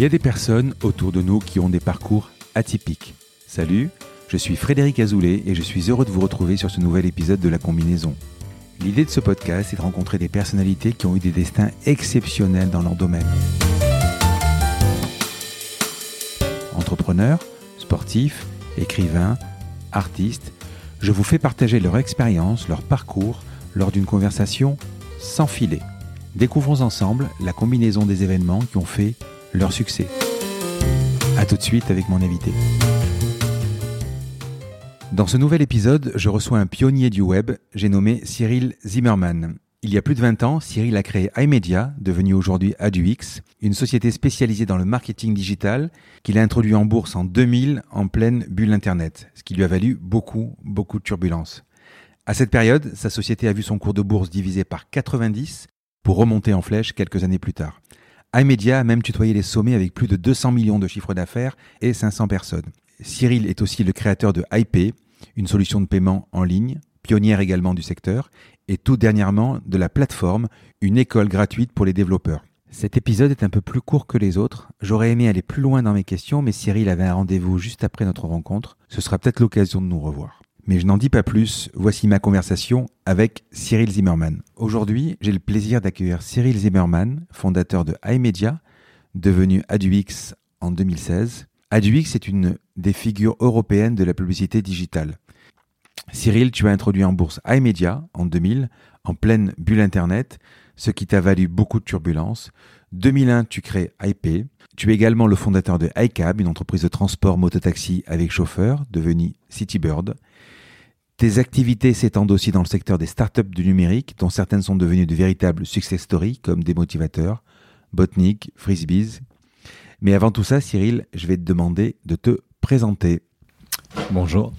Il y a des personnes autour de nous qui ont des parcours atypiques. Salut, je suis Frédéric Azoulay et je suis heureux de vous retrouver sur ce nouvel épisode de La Combinaison. L'idée de ce podcast est de rencontrer des personnalités qui ont eu des destins exceptionnels dans leur domaine. Entrepreneurs, sportifs, écrivains, artistes, je vous fais partager leur expérience, leur parcours lors d'une conversation sans filet. Découvrons ensemble la combinaison des événements qui ont fait leur succès. A tout de suite avec mon invité. Dans ce nouvel épisode, je reçois un pionnier du web, j'ai nommé Cyril Zimmerman. Il y a plus de 20 ans, Cyril a créé iMedia, devenu aujourd'hui AduX, une société spécialisée dans le marketing digital qu'il a introduit en bourse en 2000 en pleine bulle Internet, ce qui lui a valu beaucoup, beaucoup de turbulences. À cette période, sa société a vu son cours de bourse divisé par 90 pour remonter en flèche quelques années plus tard. iMedia a même tutoyé les sommets avec plus de 200 millions de chiffres d'affaires et 500 personnes. Cyril est aussi le créateur de IP, une solution de paiement en ligne, pionnière également du secteur, et tout dernièrement de la plateforme, une école gratuite pour les développeurs. Cet épisode est un peu plus court que les autres. J'aurais aimé aller plus loin dans mes questions, mais Cyril avait un rendez-vous juste après notre rencontre. Ce sera peut-être l'occasion de nous revoir. Mais je n'en dis pas plus, voici ma conversation avec Cyril Zimmerman. Aujourd'hui, j'ai le plaisir d'accueillir Cyril Zimmerman, fondateur de iMedia, devenu AduX en 2016. AduX est une des figures européennes de la publicité digitale. Cyril, tu as introduit en bourse iMedia en 2000, en pleine bulle Internet, ce qui t'a valu beaucoup de turbulences. 2001, tu crées IP. Tu es également le fondateur de iCab, une entreprise de transport mototaxi avec chauffeur, devenue Citybird. Tes activités s'étendent aussi dans le secteur des startups du numérique, dont certaines sont devenues de véritables success stories, comme Démotivateur, Botnik, Frisbees. Mais avant tout ça, Cyril, je vais te demander de te présenter. Bonjour.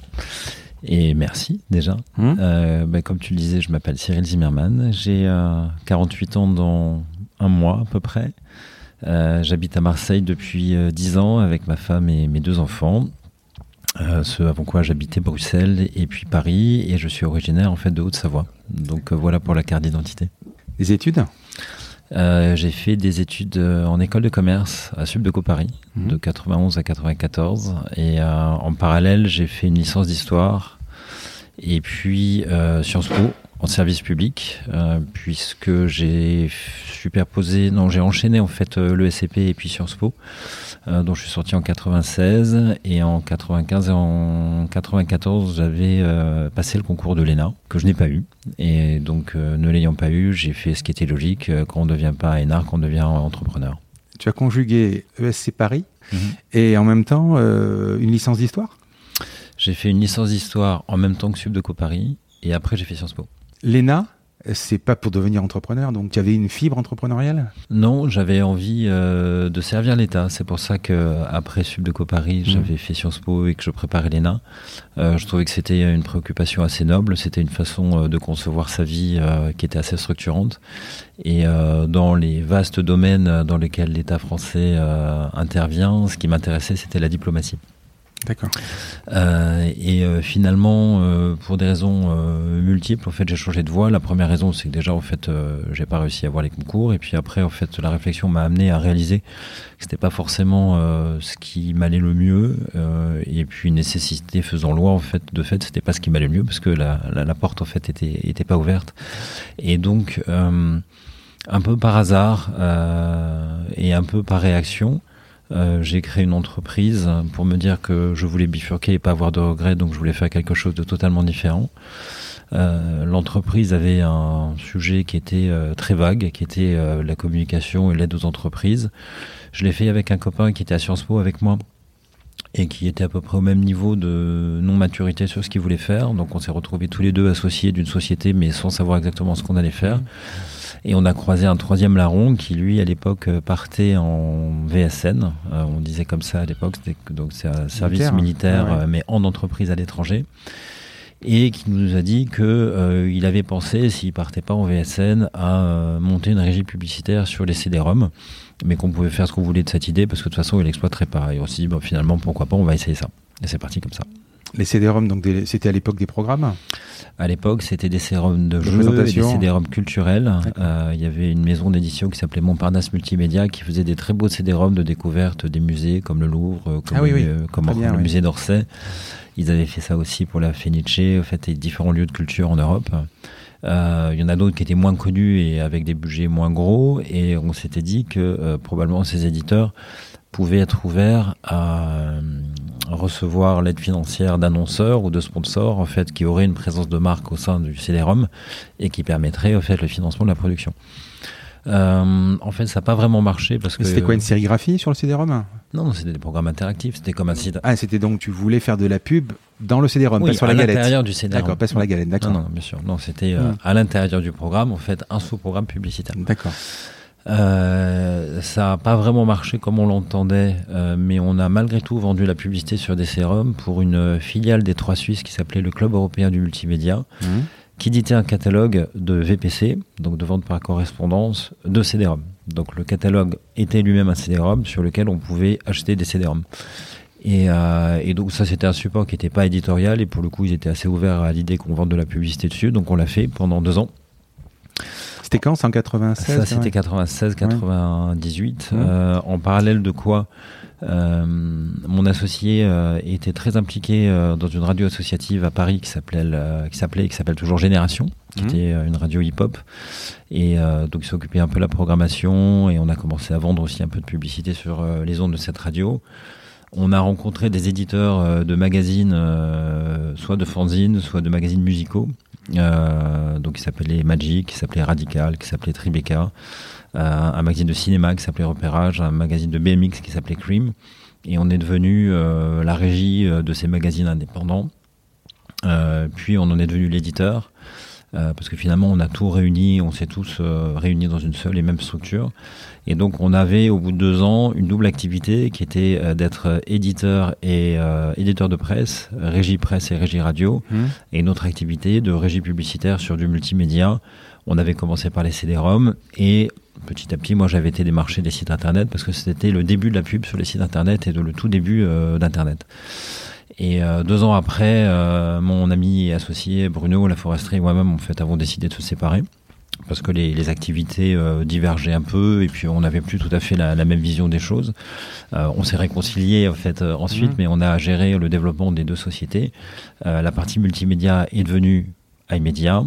Et merci déjà. Hum Euh, ben, comme tu le disais, je m'appelle Cyril Zimmerman. J'ai euh, 48 ans dans un mois à peu près. Euh, J'habite à Marseille depuis euh, 10 ans avec ma femme et mes deux enfants. Euh, ce avant quoi j'habitais Bruxelles et puis Paris et je suis originaire en fait de Haute-Savoie. Donc euh, voilà pour la carte d'identité. Des études? Euh, j'ai fait des études en école de commerce à Subdeco Paris, Mhm. de 91 à 94. Et en parallèle, j'ai fait une licence d'histoire et puis Sciences Po en service public, euh, puisque j'ai superposé, non, j'ai enchaîné en fait euh, le SCP et puis Sciences Po, euh, dont je suis sorti en 96 et en 95 et en 94 j'avais euh, passé le concours de l'ENA que je n'ai pas eu et donc ne l'ayant pas eu j'ai fait ce qui était logique quand on ne devient pas énarque on devient entrepreneur. Tu as conjugué ESC Paris et en même temps une licence d'histoire? J'ai fait une licence d'histoire en même temps que Subdeco Paris et après j'ai fait Sciences Po. L'ENA, c'est pas pour devenir entrepreneur, donc tu avais une fibre entrepreneuriale? Non, j'avais envie euh, de servir l'État. C'est pour ça que après Subdeco Paris, j'avais fait Sciences Po et que je préparais l'ENA. Euh, je trouvais que c'était une préoccupation assez noble. C'était une façon euh, de concevoir sa vie euh, qui était assez structurante. Et dans les vastes domaines dans lesquels l'État français intervient, ce qui m'intéressait, c'était la diplomatie. D'accord. Euh, et euh, finalement, euh, pour des raisons euh, multiples, en fait, j'ai changé de voie. La première raison, c'est que déjà, en fait, euh, j'ai pas réussi à avoir les concours. Et puis après, en fait, la réflexion m'a amené à réaliser que c'était pas forcément euh, ce qui m'allait le mieux. Et puis, nécessité faisant loi, en fait, de fait, c'était pas ce qui m'allait le mieux parce que la, la, porte, en fait, était, était pas ouverte. Et donc, un peu par hasard et un peu par réaction, euh, j'ai créé une entreprise pour me dire que je voulais bifurquer et pas avoir de regrets, donc je voulais faire quelque chose de totalement différent. Euh, L'entreprise avait un sujet qui était euh, très vague, qui était euh, la communication et l'aide aux entreprises. Je l'ai fait avec un copain qui était à Sciences Po avec moi et qui était à peu près au même niveau de non-maturité sur ce qu'il voulait faire. Donc on s'est retrouvés tous les deux associés d'une société, mais sans savoir exactement ce qu'on allait faire. Et on a croisé un troisième larron qui, lui, à l'époque, euh, partait en VSN. Euh, on disait comme ça à l'époque. Donc, c'est un service Militaire. militaire, ouais. euh, mais en entreprise à l'étranger. Et qui nous a dit que euh, il avait pensé, s'il partait pas en VSN, à euh, monter une régie publicitaire sur les CD-ROM, mais qu'on pouvait faire ce qu'on voulait de cette idée parce que de toute façon, il l'exploiterait pas. Et on s'est dit, bon, finalement, pourquoi pas, on va essayer ça. Et c'est parti comme ça. Les CD-ROM, donc c'était à l'époque des programmes À l'époque, c'était des CD-ROM de, jeux et des CD-ROM culturels. Euh, il y avait une maison d'édition qui s'appelait Montparnasse Multimédia qui faisait des très beaux CD-ROM de découverte des musées comme le Louvre, euh, comme, ah le, comme le musée d'Orsay. Ils avaient fait ça aussi pour la Fenice, en fait, et différents lieux de culture en Europe. Euh, il y en a d'autres qui étaient moins connus et avec des budgets moins gros. Et on s'était dit que euh, probablement ces éditeurs pouvaient être ouverts à recevoir l'aide financière d'annonceurs ou de sponsors en fait qui auraient une présence de marque au sein du CD-ROM et qui permettrait en fait le financement de la production. Euh, en fait, ça n'a pas vraiment marché parce que. C'était quoi une sérigraphie sur le CD-ROM Non, c'était des programmes interactifs. C'était comme un site. Ah, c'était donc tu voulais faire de la pub dans le CD-ROM, pas sur la galette. à l'intérieur du CD-ROM. D'accord, pas sur la galette, d'accord. Non, non, bien sûr. Non, c'était euh, hmm. à l'intérieur du programme, en fait, un sous-programme publicitaire. D'accord. Euh, ça n'a pas vraiment marché comme on l'entendait, euh, mais on a malgré tout vendu la publicité sur des sérums pour une filiale des Trois Suisses qui s'appelait le Club européen du multimédia, mmh. qui éditait un catalogue de VPC, donc de vente par correspondance, de CD-ROM. Donc le catalogue était lui-même un CD-ROM sur lequel on pouvait acheter des CD-ROM. Et, euh, et, donc ça c'était un support qui n'était pas éditorial et pour le coup ils étaient assez ouverts à l'idée qu'on vende de la publicité dessus, donc on l'a fait pendant deux ans. C'était quand C'est en 96 Ça, c'était 96, 98. Euh, en parallèle de quoi euh, mon associé euh, était très impliqué dans une radio associative à Paris qui s'appelait qui s'appelait qui s'appelle toujours Génération, qui mmh. était une radio hip-hop. Et donc il s'occupait un peu de la programmation et on a commencé à vendre aussi un peu de publicité sur les ondes de cette radio. On a rencontré des éditeurs de magazines, soit de fanzines, soit de magazines musicaux, euh, donc qui s'appelait Magic, qui s'appelait Radical, qui s'appelait Tribeca, euh, un magazine de cinéma qui s'appelait Repérage, un magazine de BMX qui s'appelait Cream. Et on est devenu euh, la régie de ces magazines indépendants. puis on en est devenu l'éditeur. Parce que finalement on a tout réuni, on s'est tous réunis dans une seule et même structure. Et donc on avait au bout de deux ans une double activité qui était euh, d'être éditeur et euh, éditeur de presse, régie presse et régie radio, mmh. et une autre activité de régie publicitaire sur du multimédia. On avait commencé par les CD-ROM et petit à petit, moi j'avais été démarché des sites internet parce que c'était le début de la pub sur les sites internet et de, le tout début euh, d'internet. Et deux ans après, mon ami et associé Bruno Laforesterie et moi-même, en fait, avons décidé de se séparer parce que les, activités euh, divergeaient un peu et puis on n'avait plus tout à fait la, même vision des choses. Euh, on s'est réconcilié en fait euh, ensuite, mhm. mais on a géré le développement des deux sociétés. la partie multimédia est devenue iMedia.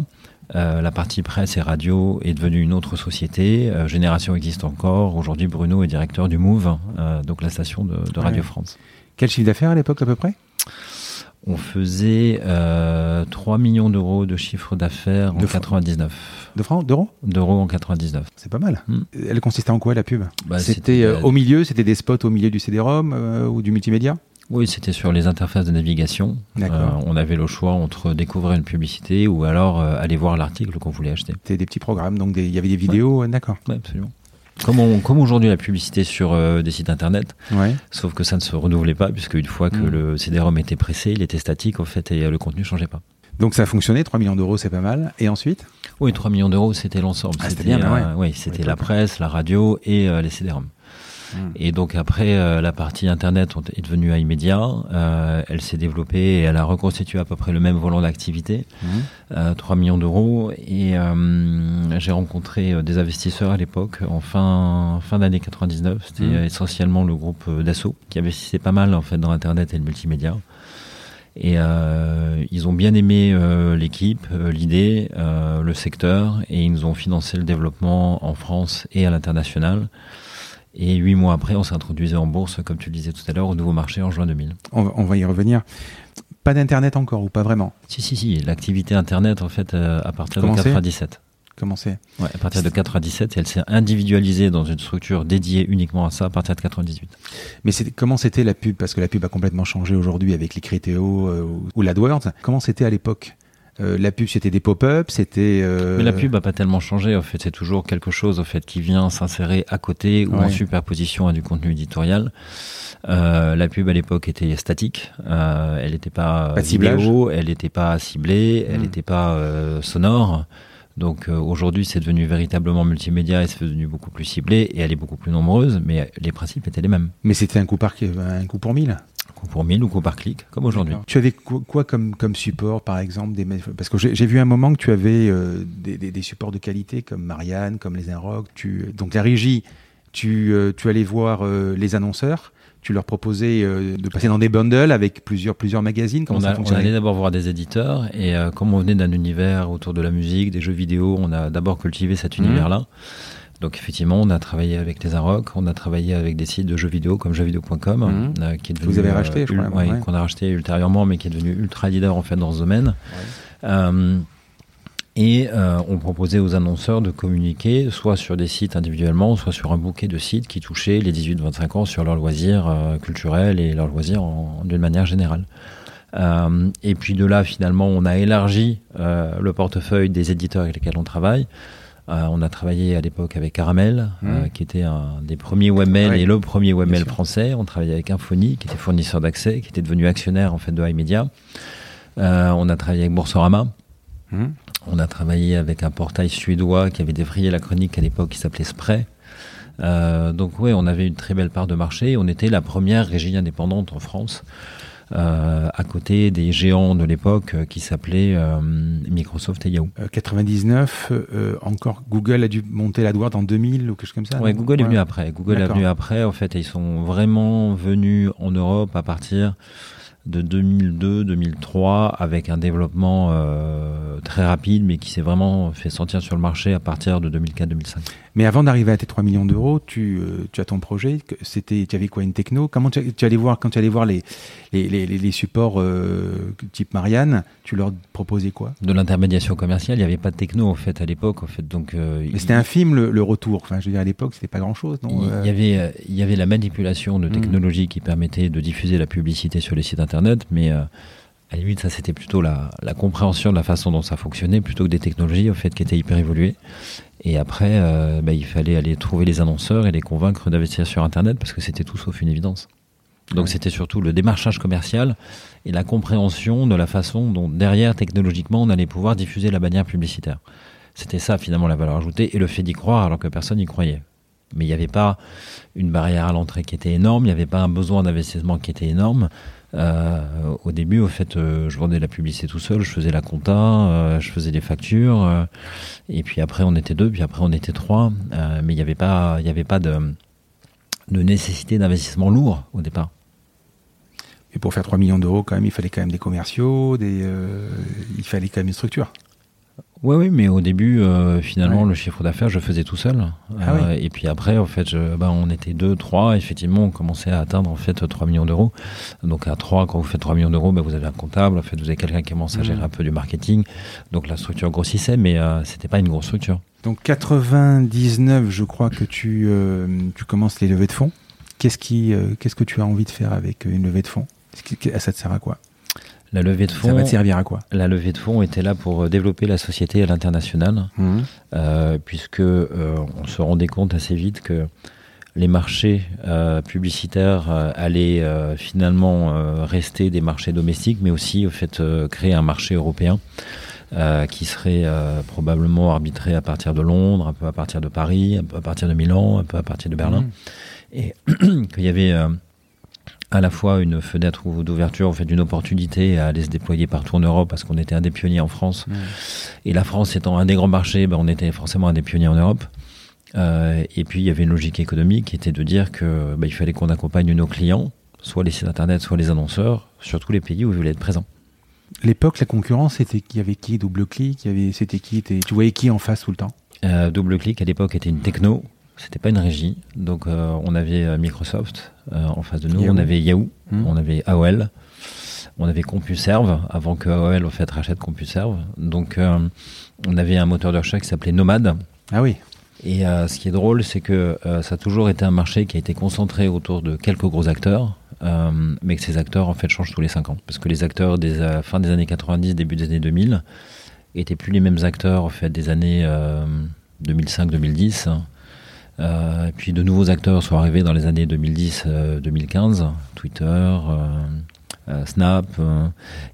la partie presse et radio est devenue une autre société. Génération existe encore. Aujourd'hui, Bruno est directeur du Move, donc la station de, Radio France. Quel chiffre d'affaires à l'époque à peu près? On faisait 3 millions d'euros de chiffre d'affaires en 99. De francs D'euros? D'euros en 99. C'est pas mal. Hmm. Elle consistait en quoi la pub? Bah, C'était euh, au milieu, c'était des spots au milieu du CD-ROM euh, ou du multimédia? Oui, c'était sur les interfaces de navigation. Euh, on avait le choix entre découvrir une publicité ou alors aller voir l'article qu'on voulait acheter. C'était des petits programmes, donc il y avait des vidéos, d'accord. Oui, absolument. Comme, comme aujourd'hui la publicité sur des sites internet, ouais. sauf que ça ne se renouvelait pas, puisque une fois que hmm. le CD-ROM était pressé, il était statique en fait et le contenu ne changeait pas. Donc ça a fonctionné, 3 millions d'euros c'est pas mal. Et ensuite? Oui, 3 millions d'euros c'était l'ensemble. Ah, c'était bien, euh, Oui, c'était la presse, la radio et euh, les CD-ROM. Hmm. Et donc après, euh, la partie Internet est devenue iMedia. Euh, elle s'est développée et elle a reconstitué à peu près le même volant d'activité, 3 hmm. millions d'euros. Et j'ai rencontré des investisseurs à l'époque, en fin, fin d'année 99. C'était hmm. essentiellement le groupe Dassault, qui investissait pas mal en fait dans Internet et le multimédia. Et euh, ils ont bien aimé euh, l'équipe, euh, l'idée, euh, le secteur, et ils nous ont financé le développement en France et à l'international. Et huit mois après, on s'est introduisait en bourse, comme tu le disais tout à l'heure, au nouveau marché en juin 2000. On va, on va y revenir. Pas d'internet encore ou pas vraiment? Si, si, si. L'activité internet, en fait, à partir de 97. Comment c'est ouais, À partir de 97, elle s'est individualisée dans une structure dédiée uniquement à ça à partir de 98. Mais comment c'était la pub? Parce que la pub a complètement changé aujourd'hui avec les Critéo euh, ou l'AdWords. Comment c'était à l'époque? Euh, la pub c'était des pop-up, c'était. Euh... Mais la pub a pas tellement changé. En fait, c'est toujours quelque chose en fait qui vient s'insérer à côté ou en superposition à du contenu éditorial. Euh, la pub à l'époque était statique. Euh, elle n'était pas, pas vidéo, elle n'était pas ciblée, elle n'était hmm. pas sonore. Donc euh, aujourd'hui, c'est devenu véritablement multimédia et c'est devenu beaucoup plus ciblé et elle est beaucoup plus nombreuse, mais les principes étaient les mêmes. Mais c'était un coup par un coup pour mille. Coup pour 1000 ou par clic, comme aujourd'hui. Tu avais quoi, comme, comme support, par exemple des, Parce que j'ai vu un moment que tu avais euh, des, des, supports de qualité comme Marianne, comme les Inrock. Tu, donc la régie, tu, euh, tu allais voir euh, les annonceurs tu leur proposais de passer dans des bundles avec plusieurs, plusieurs magazines Comment on, ça on allait d'abord voir des éditeurs et comme on venait d'un univers autour de la musique, des jeux vidéo, on a d'abord cultivé cet mmh. univers-là. Donc effectivement, on a travaillé avec les Arocs, on a travaillé avec des sites de jeux vidéo comme jeuxvideo.com, mhm. euh, qui est devenu, vous avez racheté, euh, je crois, ouais, qu'on a racheté ultérieurement, mais qui est devenu ultra leader en fait dans ce domaine. Euh, et on proposait aux annonceurs de communiquer soit sur des sites individuellement, soit sur un bouquet de sites qui touchaient les 18-25 ans sur leurs loisirs culturels et leurs loisirs d'une manière générale. et puis de là, finalement, on a élargi le portefeuille des éditeurs avec lesquels on travaille. Euh, on a travaillé à l'époque avec Caramel, euh, mmh. qui était un des premiers webmail et le premier webmail français. On travaillait avec Infony, qui était fournisseur d'accès, qui était devenu actionnaire en fait de iMedia. Euh, on a travaillé avec Boursorama. Mmh. On a travaillé avec un portail suédois qui avait défrayé la chronique à l'époque, qui s'appelait Spray. donc oui, on avait une très belle part de marché. On était la première régie indépendante en France à côté des géants de l'époque euh, qui s'appelaient euh, Microsoft et Yahoo. 99, encore Google a dû monter la droite en 2000 ou quelque chose comme ça. Ouais, Google est venu après. Google est venu après. En fait, ils sont vraiment venus en Europe à partir de 2002-2003 avec un développement euh, très rapide mais qui s'est vraiment fait sentir sur le marché à partir de 2004-2005. Mais avant d'arriver à tes 3 millions d'euros, tu, euh, tu, as ton projet, c'était, tu avais quoi, une techno? Comment tu, tu, allais voir, quand tu allais voir les, les, les, les supports euh, type Marianne, tu leur proposais quoi? De l'intermédiation commerciale, il n'y avait pas de techno en fait à l'époque. En fait, donc, mais c'était un film le, le, retour, enfin je veux dire à l'époque c'était pas grand-chose. Non il, y avait, il y avait la manipulation de hmm. technologies qui permettait de diffuser la publicité sur les sites internet, mais à la limite, ça c'était plutôt la, la, compréhension de la façon dont ça fonctionnait plutôt que des technologies au fait qui étaient hyper évoluées. Et après, euh, bah, il fallait aller trouver les annonceurs et les convaincre d'investir sur Internet parce que c'était tout sauf une évidence. Donc c'était surtout le démarchage commercial et la compréhension de la façon dont derrière technologiquement on allait pouvoir diffuser la bannière publicitaire. C'était ça finalement la valeur ajoutée et le fait d'y croire alors que personne n'y croyait. Mais il n'y avait pas une barrière à l'entrée qui était énorme, il n'y avait pas un besoin d'investissement qui était énorme. Euh, au début, au fait, euh, je vendais la publicité tout seul, je faisais la compta, euh, je faisais les factures, et puis après on était deux, puis après on était trois, mais il n'y avait pas, avait pas de, de nécessité d'investissement lourd au départ. Et pour faire 3 millions d'euros, quand même, il fallait quand même des commerciaux, des, il fallait quand même une structure. Oui, oui, mais au début, euh, finalement, le chiffre d'affaires, je faisais tout seul. Ah euh, et puis après, en fait, je, ben, on était deux, trois. Effectivement, on commençait à atteindre en fait 3 millions d'euros. Donc à 3, quand vous faites 3 millions d'euros, ben, vous avez un comptable. En fait, vous avez quelqu'un qui commence à gérer mmh. un peu du marketing. Donc la structure grossissait, mais euh, c'était pas une grosse structure. Donc 99, je crois que tu, tu commences les levées de fonds. Qu'est-ce qui, qu'est-ce que tu as envie de faire avec une levée de fonds? Ça te sert à quoi? La levée de fonds. Ça va te servir à quoi? La levée de fonds était là pour euh, développer la société à l'international, mmh. euh, puisque euh, on se rendait compte assez vite que les marchés publicitaires allaient finalement rester des marchés domestiques, mais aussi au fait créer un marché européen. qui serait probablement arbitré à partir de Londres, un peu à partir de Paris, un peu à partir de Milan, un peu à partir de Berlin, mmh. et qu'il y avait à la fois une fenêtre d'ouverture, en fait, d'une opportunité à aller se déployer partout en Europe parce qu'on était un des pionniers en France. Et la France étant un des grands marchés, ben, on était forcément un des pionniers en Europe. Euh, et puis il y avait une logique économique qui était de dire que ben, il fallait qu'on accompagne nos clients, soit les sites internet, soit les annonceurs, sur tous les pays où ils voulaient être présents. L'époque, la concurrence, c'était il y avait qui? Double clic, il y avait c'était qui? Tu voyais qui en face tout le temps? Euh, Double clic à l'époque était une techno c'était pas une régie. Donc euh, on avait euh, Microsoft euh, en face de nous, on avait Yahoo, hmm. on avait AOL, on avait CompuServe avant que AOL en fait rachète CompuServe. Donc on avait un moteur de recherche qui s'appelait Nomad. Ah oui. Et ce qui est drôle, c'est que ça a toujours été un marché qui a été concentré autour de quelques gros acteurs, mais que ces acteurs en fait changent tous les 5 ans. Parce que les acteurs des fin des années 90, début des années 2000 étaient plus les mêmes acteurs en fait des années 2005-2010. Euh, et puis de nouveaux acteurs sont arrivés dans les années 2010-2015, euh, Twitter, euh, Snap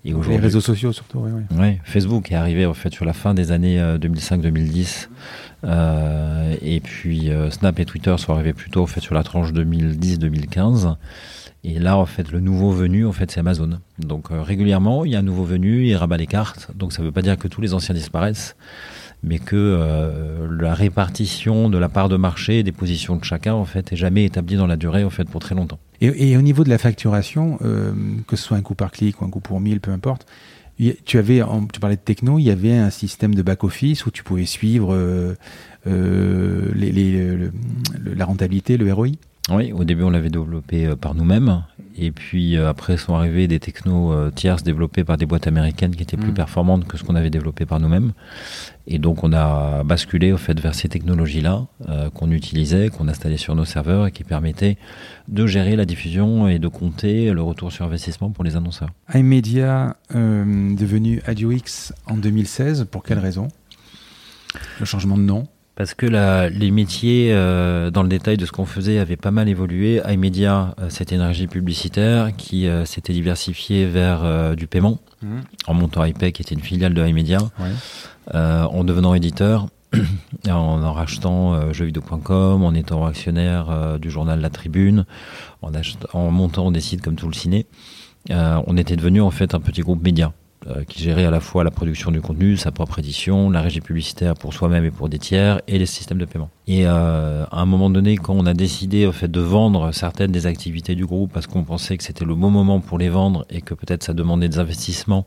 et aujourd'hui les réseaux sociaux surtout. Oui, oui. Ouais, Facebook est arrivé en fait sur la fin des années 2005-2010 et puis Snap et Twitter sont arrivés plutôt en fait sur la tranche 2010-2015. Et là, en fait, le nouveau venu, en fait, c'est Amazon. Donc régulièrement, il y a un nouveau venu, il rabat les cartes. Donc ça ne veut pas dire que tous les anciens disparaissent, mais que la répartition de la part de marché des positions de chacun, en fait, est jamais établie dans la durée, en fait, pour très longtemps. Et, au niveau de la facturation, que ce soit un coût par clic ou un coût pour mille, peu importe, tu avais, tu parlais de techno, il y avait un système de back-office où tu pouvais suivre euh, euh, la rentabilité, le ROI Oui, au début on l'avait développé euh, par nous-mêmes. Et puis après sont arrivés des technos tierces développés par des boîtes américaines qui étaient plus mm. performantes que ce qu'on avait développé par nous-mêmes. Et donc on a basculé au fait vers ces technologies-là qu'on utilisait, qu'on installait sur nos serveurs et qui permettaient de gérer la diffusion et de compter le retour sur investissement pour les annonceurs. iMedia euh, devenu AdioX en 2016, pour quelle raison? Le changement de nom? Parce que les métiers, euh, dans le détail de ce qu'on faisait, avaient pas mal évolué. iMedia, euh, cette énergie publicitaire qui s'était diversifiée vers du paiement, mmh. en montant iPay, qui était une filiale de iMedia, en devenant éditeur, en, rachetant euh, jeuxvideo.com, en étant actionnaire euh, du journal La Tribune, en, en montant des sites comme Tout le Ciné, euh, on était devenu en fait un petit groupe média qui gérait à la fois la production du contenu, sa propre édition, la régie publicitaire pour soi-même et pour des tiers, et les systèmes de paiement. Et à un moment donné, quand on a décidé en fait de vendre certaines des activités du groupe parce qu'on pensait que c'était le bon moment pour les vendre et que peut-être ça demandait des investissements,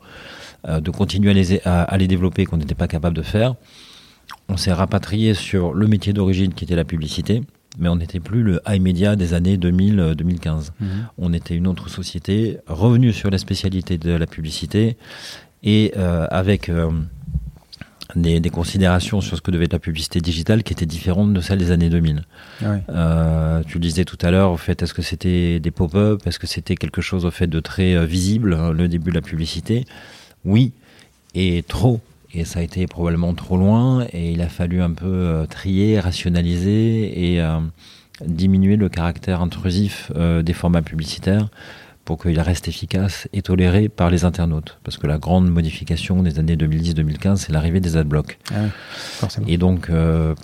de continuer à les, à les développer qu'on n'était pas capable de faire, on s'est rapatrié sur le métier d'origine qui était la publicité, mais on n'était plus le high media des années 2000-2015. Mhm. On était une autre société, revenue sur la spécialité de la publicité et euh, avec euh, des, considérations sur ce que devait être la publicité digitale qui étaient différentes de celles des années 2000. Ah euh, tu le disais tout à l'heure, au fait, est-ce que c'était des pop-up, est-ce que c'était quelque chose au fait de très visible, hein, le début de la publicité? Oui, et trop et ça a été probablement trop loin et il a fallu un peu euh, trier, rationaliser et euh, diminuer le caractère intrusif euh, des formats publicitaires pour qu'il reste efficace et toléré par les internautes. Parce que la grande modification des années 2010-2015, c'est l'arrivée des adblocks. Ah et donc,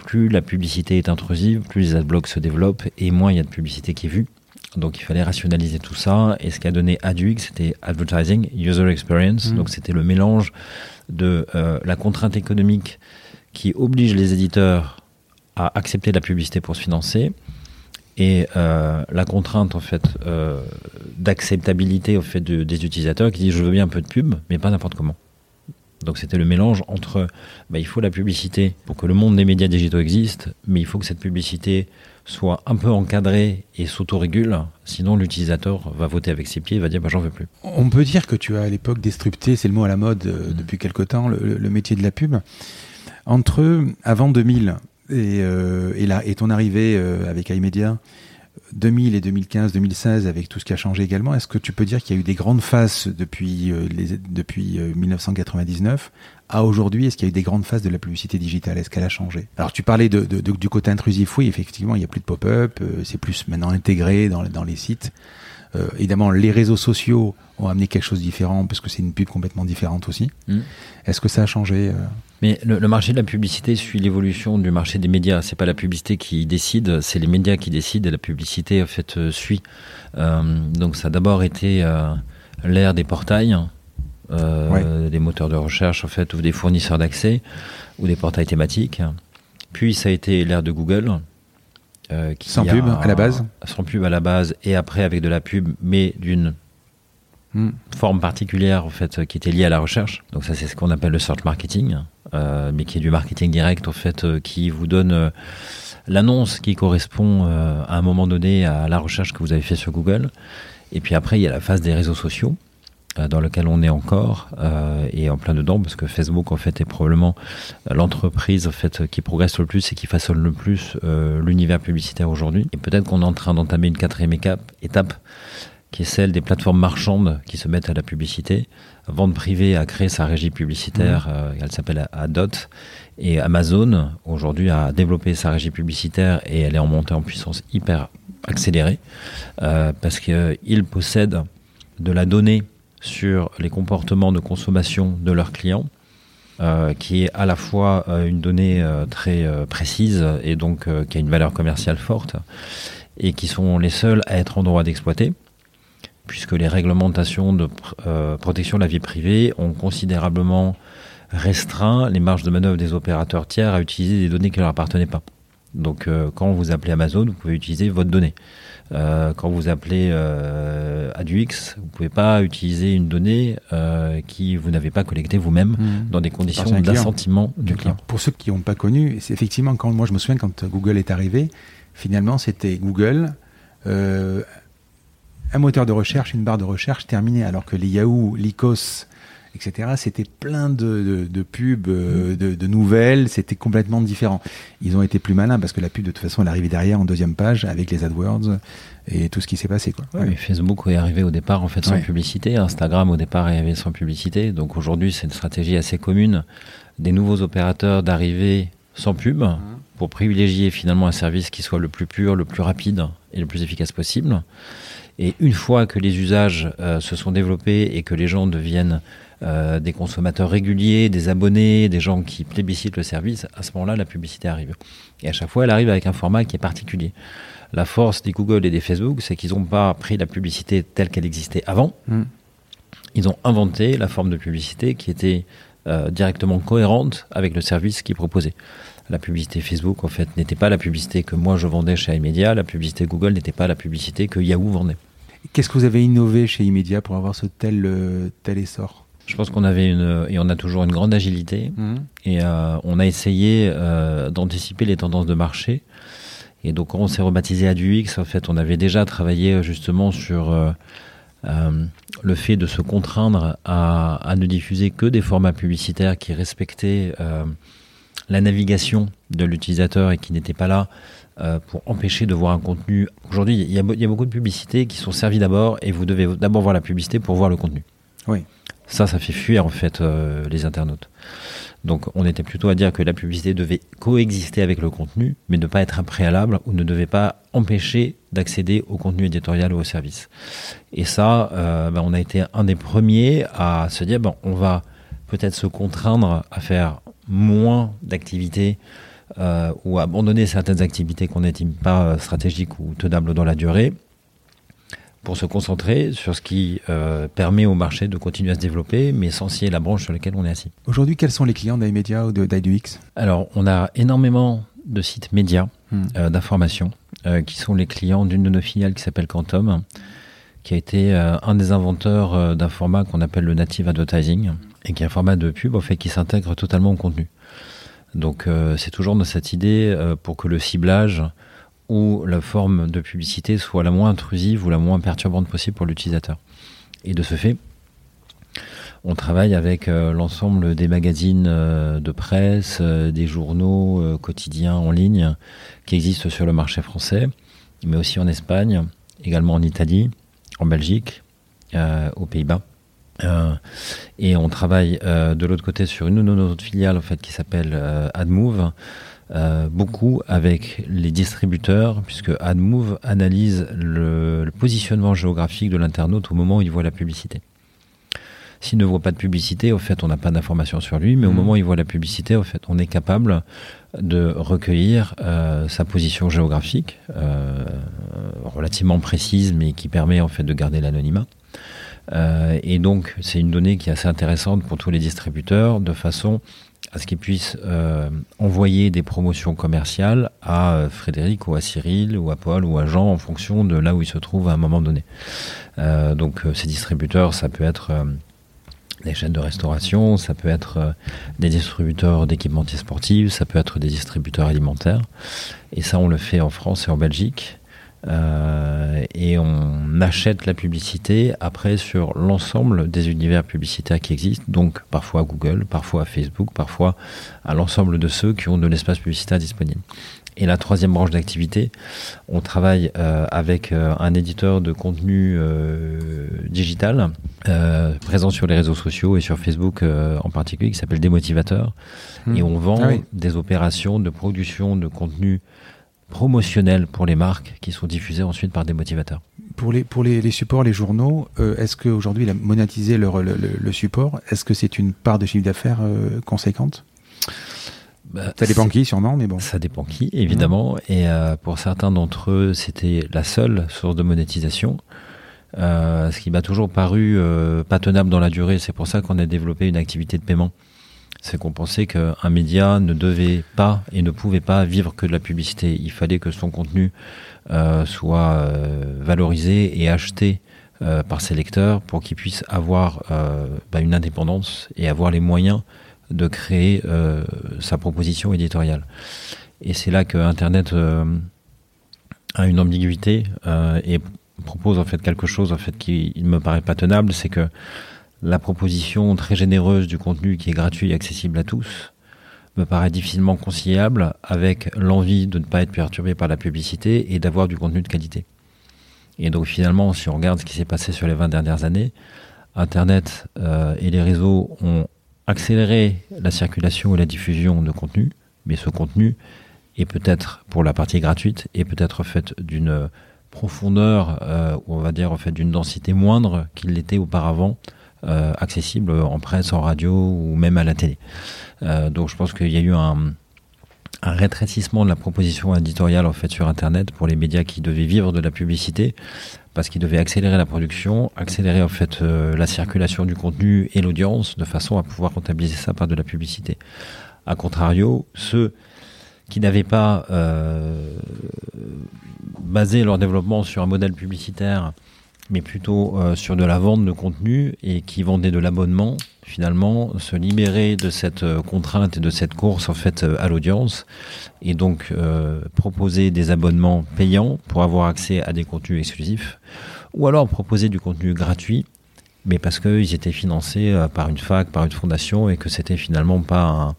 plus la publicité est intrusive, plus les adblocks se développent et moins il y a de publicité qui est vue. Donc il fallait rationaliser tout ça. Et ce qui a donné AdUX, c'était Advertising User Experience. Mmh. Donc c'était le mélange de euh, la contrainte économique qui oblige les éditeurs à accepter la publicité pour se financer et euh, la contrainte en fait euh, d'acceptabilité au fait des utilisateurs qui disent je veux bien un peu de pub mais pas n'importe comment. Donc c'était le mélange entre bah, il faut la publicité pour que le monde des médias digitaux existe, mais il faut que cette publicité soit un peu encadré et s'autorégule, sinon l'utilisateur va voter avec ses pieds et va dire bah, j'en veux plus. On peut dire que tu as à l'époque disrupté, c'est le mot à la mode euh, mm. depuis quelque temps, le, métier de la pub. Entre avant 2000 et, euh, et, et ton arrivée euh, avec iMedia, 2000 et 2015, 2016, avec tout ce qui a changé également, est-ce que tu peux dire qu'il y a eu des grandes phases depuis, les, depuis 1999 à aujourd'hui, est-ce qu'il y a eu des grandes phases de la publicité digitale? Est-ce qu'elle a changé? Alors tu parlais de, du côté intrusif, oui, effectivement, il n'y a plus de pop-up, euh, c'est plus maintenant intégré dans, dans les sites. Euh, évidemment, les réseaux sociaux ont amené quelque chose de différent parce que c'est une pub complètement différente aussi. Mm. Est-ce que ça a changé euh? Mais le, marché de la publicité suit l'évolution du marché des médias. C'est pas la publicité qui décide, c'est les médias qui décident et la publicité en fait suit. donc ça a d'abord été l'ère des portails euh, des moteurs de recherche en fait ou des fournisseurs d'accès ou des portails thématiques. Puis ça a été l'ère de Google. Euh, qui sans pub à la base Sans pub à la base et après avec de la pub, mais d'une hmm. forme particulière en fait qui était liée à la recherche. Donc ça c'est ce qu'on appelle le search marketing, euh, mais qui est du marketing direct en fait qui vous donne l'annonce qui correspond à un moment donné à la recherche que vous avez fait sur Google. Et puis après il y a la phase des réseaux sociaux euh, dans lequel on est encore euh, et en plein dedans parce que Facebook en fait est probablement euh, l'entreprise en fait qui progresse le plus et qui façonne le plus l'univers publicitaire aujourd'hui et peut-être qu'on est en train d'entamer une quatrième étape qui est celle des plateformes marchandes qui se mettent à la publicité. Vente privée a créé sa régie publicitaire, mmh. elle s'appelle Adot, et Amazon aujourd'hui a développé sa régie publicitaire et elle est en montée en puissance hyper accélérée parce qu'il possède de la donnée sur les comportements de consommation de leurs clients, euh, qui est à la fois euh, une donnée euh, très précise et donc qui a une valeur commerciale forte, et qui sont les seuls à être en droit d'exploiter. Puisque les réglementations de protection de la vie privée ont considérablement restreint les marges de manœuvre des opérateurs tiers à utiliser des données qui ne leur appartenaient pas. Donc quand vous appelez Amazon, vous pouvez utiliser votre donnée. Euh, quand vous appelez euh, AduX, vous ne pouvez pas utiliser une donnée euh, qui vous n'avez pas collectée vous-même mmh. dans des conditions d'assentiment du client. Pour ceux qui n'ont pas connu, c'est effectivement quand moi je me souviens quand Google est arrivé, finalement c'était Google, euh, un moteur de recherche, une barre de recherche terminée, alors que les Yahoo, l'ICOS etc. C'était plein de, de, pubs, euh, de, nouvelles, c'était complètement différent. Ils ont été plus malins parce que la pub, de toute façon, elle arrivait derrière en deuxième page avec les AdWords et tout ce qui s'est passé. Quoi. Facebook est arrivé au départ en fait sans publicité, Instagram au départ est arrivé sans publicité. Donc aujourd'hui, c'est une stratégie assez commune des nouveaux opérateurs d'arriver sans pub mmh. pour privilégier finalement un service qui soit le plus pur, le plus rapide et le plus efficace possible. Et une fois que les usages euh, se sont développés et que les gens deviennent euh, des consommateurs réguliers, des abonnés, des gens qui plébiscitent le service, à ce moment-là, la publicité arrive. Et à chaque fois, elle arrive avec un format qui est particulier. La force des Google et des Facebook, c'est qu'ils n'ont pas pris la publicité telle qu'elle existait avant. Hmm. Ils ont inventé la forme de publicité qui était euh, directement cohérente avec le service qu'ils proposaient. La publicité Facebook, en fait, n'était pas la publicité que moi je vendais chez iMedia. La publicité Google n'était pas la publicité que Yahoo vendait. Qu'est-ce que vous avez innové chez iMedia pour avoir ce tel, euh, tel essor? Je pense qu'on avait une et on a toujours une grande agilité mmh. et euh, on a essayé euh, d'anticiper les tendances de marché. Et donc quand on s'est rebaptisé AduX, en fait, on avait déjà travaillé justement sur le fait de se contraindre à, à, ne diffuser que des formats publicitaires qui respectaient la navigation de l'utilisateur et qui n'étaient pas là pour empêcher de voir un contenu. Aujourd'hui, il y, a, il y a beaucoup de publicités qui sont servies d'abord et vous devez d'abord voir la publicité pour voir le contenu. Oui. Ça, ça fait fuir en fait euh, les internautes. Donc on était plutôt à dire que la publicité devait coexister avec le contenu, mais ne pas être un préalable ou ne devait pas empêcher d'accéder au contenu éditorial ou au service. Et ça, euh, ben, on a été un des premiers à se dire, bon, on va peut-être se contraindre à faire moins d'activités euh, ou abandonner certaines activités qu'on n'estime pas stratégiques ou tenables dans la durée pour se concentrer sur ce qui euh, permet au marché de continuer à se développer, mais sans scier la branche sur laquelle on est assis. Aujourd'hui, quels sont les clients d'iMedia ou d'IDUX Alors, on a énormément de sites médias hmm. euh, d'information euh, qui sont les clients d'une de nos filiales qui s'appelle Quantum, qui a été un des inventeurs d'un format qu'on appelle le native advertising, et qui est un format de pub en fait qui s'intègre totalement au contenu. Donc, c'est toujours dans cette idée pour que le ciblage où la forme de publicité soit la moins intrusive ou la moins perturbante possible pour l'utilisateur. Et de ce fait, on travaille avec euh, l'ensemble des magazines euh, de presse, euh, des journaux quotidiens en ligne qui existent sur le marché français, mais aussi en Espagne, également en Italie, en Belgique, aux Pays-Bas. Et on travaille de l'autre côté sur une de nos autres filiales en fait, qui s'appelle AdMove, euh, beaucoup avec les distributeurs, puisque AdMove analyse le, positionnement géographique de l'internaute au moment où il voit la publicité. S'il ne voit pas de publicité, au fait, on n'a pas d'informations sur lui, mais au mmh. moment où il voit la publicité, au fait, on est capable de recueillir euh, sa position géographique, euh, relativement précise, mais qui permet en fait de garder l'anonymat. Et donc, c'est une donnée qui est assez intéressante pour tous les distributeurs, de façon à ce qu'ils puissent euh, envoyer des promotions commerciales à euh, Frédéric ou à Cyril ou à Paul ou à Jean en fonction de là où ils se trouvent à un moment donné. Euh, donc ces distributeurs, ça peut être des chaînes de restauration, ça peut être des distributeurs d'équipementiers sportifs, ça peut être des distributeurs alimentaires. Et ça, on le fait en France et en Belgique. Euh, et on achète la publicité après sur l'ensemble des univers publicitaires qui existent, donc parfois à Google, parfois à Facebook, parfois à l'ensemble de ceux qui ont de l'espace publicitaire disponible. Et la troisième branche d'activité, on travaille euh, avec euh, un éditeur de contenu digital présent sur les réseaux sociaux et sur Facebook en particulier qui s'appelle Démotivateur. Mmh. Et on vend ah des opérations de production de contenu promotionnels pour les marques qui sont diffusés ensuite par des motivateurs. Pour les, pour les, supports, les journaux, euh, est-ce qu'aujourd'hui, il a monétisé le, le, support? Est-ce que c'est une part de chiffre d'affaires euh, conséquente? Bah, ça dépend qui, sûrement, mais bon. Ça dépend qui, évidemment. Et euh, pour certains d'entre eux, c'était la seule source de monétisation. ce qui m'a toujours paru pas tenable dans la durée. C'est pour ça qu'on a développé une activité de paiement. C'est qu'on pensait qu'un média ne devait pas et ne pouvait pas vivre que de la publicité. Il fallait que son contenu soit valorisé et acheté par ses lecteurs pour qu'ils puissent avoir bah, une indépendance et avoir les moyens de créer sa proposition éditoriale. Et c'est là que Internet euh, a une ambiguïté euh, et propose en fait quelque chose en fait qui ne me paraît pas tenable, c'est que la proposition très généreuse du contenu qui est gratuit et accessible à tous me paraît difficilement conciliable avec l'envie de ne pas être perturbé par la publicité et d'avoir du contenu de qualité. Et donc finalement, si on regarde ce qui s'est passé sur les 20 dernières années, Internet euh, et les réseaux ont accéléré la circulation et la diffusion de contenu, mais ce contenu et peut-être pour la partie gratuite, et peut-être fait d'une profondeur, euh, on va dire fait d'une densité moindre qu'il l'était auparavant, euh, accessible en presse, en radio ou même à la télé. Euh, donc je pense qu'il y a eu un, rétrécissement de la proposition éditoriale en fait sur Internet pour les médias qui devaient vivre de la publicité parce qu'ils devaient accélérer la production, accélérer en fait la circulation du contenu et l'audience de façon à pouvoir comptabiliser ça par de la publicité. A contrario, ceux qui n'avaient pas euh, basé leur développement sur un modèle publicitaire, mais plutôt euh, sur de la vente de contenu et qui vendaient de l'abonnement, finalement, se libérer de cette euh, contrainte et de cette course en fait à l'audience et donc proposer des abonnements payants pour avoir accès à des contenus exclusifs ou alors proposer du contenu gratuit mais parce qu'ils étaient financés par une fac, par une fondation et que c'était finalement pas un,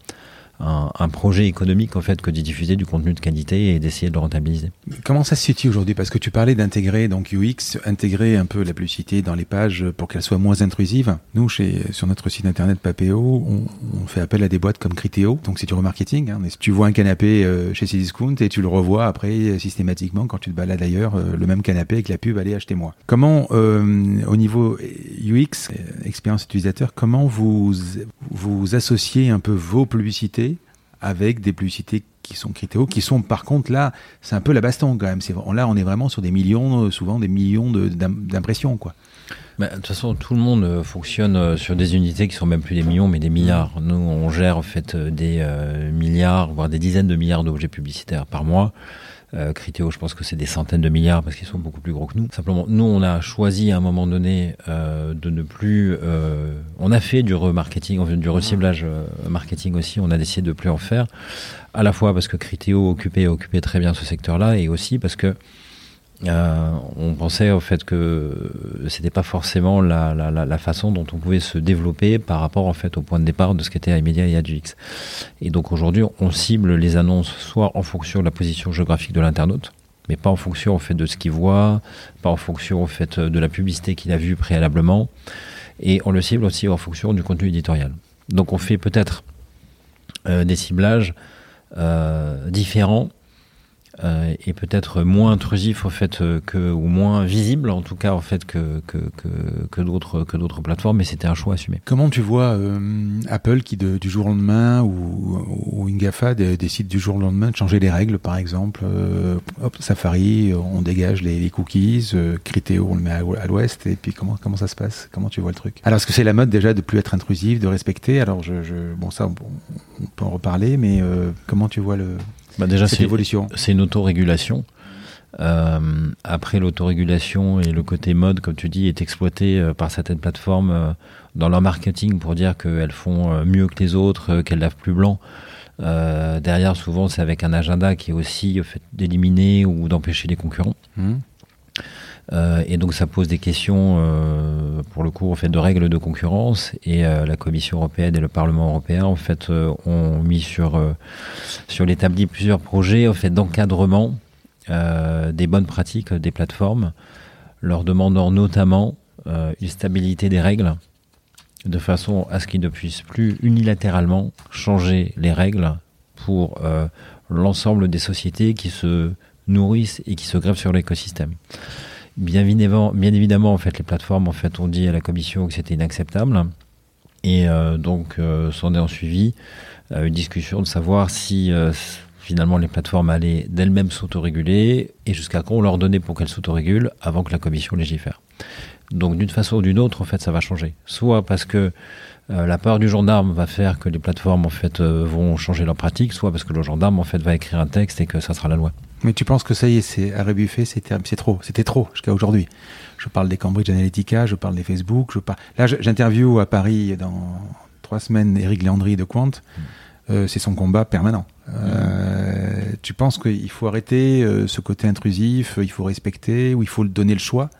un, projet économique en fait que de diffuser du contenu de qualité et d'essayer de le rentabiliser. Comment ça se situe aujourd'hui? Parce que tu parlais d'intégrer donc UX, intégrer un peu la publicité dans les pages pour qu'elle soit moins intrusive. Nous, chez, sur notre site internet Papéo, on, fait appel à des boîtes comme Criteo, donc c'est du remarketing. Hein. Tu vois un canapé euh, chez Cdiscount et tu le revois après systématiquement quand tu te balades ailleurs, euh, le même canapé avec la pub, allez acheter moi. Comment, euh, au niveau UX, expérience utilisateur, comment vous vous associez un peu vos publicités avec des publicités qui sont Critéo, qui sont par contre là, c'est un peu la baston quand même. Là, on est vraiment sur des millions, euh, souvent des millions d'impressions, quoi. Bah, de toute façon, tout le monde euh, fonctionne euh, sur des unités qui sont même plus des millions, mais des milliards. Nous, on gère en fait des milliards, voire des dizaines de milliards d'objets publicitaires par mois. Euh, Critéo, je pense que c'est des centaines de milliards parce qu'ils sont beaucoup plus gros que nous. Simplement, nous, on a choisi à un moment donné euh, de ne plus. Euh, on a fait du remarketing, du reciblage euh, marketing aussi. On a décidé de plus en faire, à la fois parce que Critéo occupait occupait très bien ce secteur-là, et aussi parce que euh, on pensait au fait que c'était pas forcément la, la, la, façon dont on pouvait se développer par rapport en fait au point de départ de ce qu'était iMedia et AdUX. Et donc aujourd'hui, on cible les annonces soit en fonction de la position géographique de l'internaute, mais pas en fonction en fait de ce qu'il voit, pas en fonction en fait de la publicité qu'il a vue préalablement, et on le cible aussi en fonction du contenu éditorial. Donc on fait peut-être euh, des ciblages euh, différents euh, et peut-être moins intrusif au fait euh, que ou moins visible en tout cas en fait que que que, que d'autres que d'autres plateformes mais c'était un choix assumé. Comment tu vois euh, Apple qui du jour au lendemain ou, ou décide du jour au lendemain de changer les règles par exemple euh, hop, Safari on dégage les, cookies Criteo on le met à, l'ouest et puis comment comment ça se passe? Comment tu vois le truc? Alors est-ce que c'est la mode déjà de plus être intrusif de respecter? Alors je, bon ça on peut en reparler mais comment tu vois le bah déjà, cette évolution C'est une autorégulation. Euh, après, l'autorégulation et le côté mode, comme tu dis, est exploité euh, par certaines plateformes euh, dans leur marketing pour dire qu'elles font mieux que les autres, qu'elles lavent plus blanc. derrière, souvent, c'est avec un agenda qui est aussi fait d'éliminer ou d'empêcher les concurrents. Mmh. Euh, et donc ça pose des questions, euh, pour le coup, en fait, de règles de concurrence. Et euh, la Commission européenne et le Parlement européen, en fait, euh, ont mis sur euh, sur l'établi plusieurs projets, en fait, d'encadrement des bonnes pratiques des plateformes, leur demandant notamment une stabilité des règles, de façon à ce qu'ils ne puissent plus unilatéralement changer les règles pour l'ensemble des sociétés qui se nourrissent et qui se grèvent sur l'écosystème. Bien évidemment, en fait, les plateformes en fait ont dit à la commission que c'était inacceptable, et euh, donc euh, s'en est en suivi euh, une discussion de savoir si finalement les plateformes allaient d'elles-mêmes s'autoréguler et jusqu'à quand on leur donnait pour qu'elles s'autorégulent avant que la commission légifère. Donc d'une façon ou d'une autre, en fait, ça va changer. Soit parce que euh, la peur du gendarme va faire que les plateformes en fait euh, vont changer leur pratique, soit parce que le gendarme en fait va écrire un texte et que ça sera la loi. Mais tu penses que ça y est, c'est à rebuffé, c'est trop, c'était trop jusqu'à aujourd'hui. Je parle des Cambridge Analytica, je parle des Facebook, je parle. Là, j'interview à Paris dans trois semaines Eric Léandry de Quant. Euh, c'est son combat permanent. Euh, tu penses qu'il faut arrêter euh, ce côté intrusif, il faut respecter, ou il faut donner le choix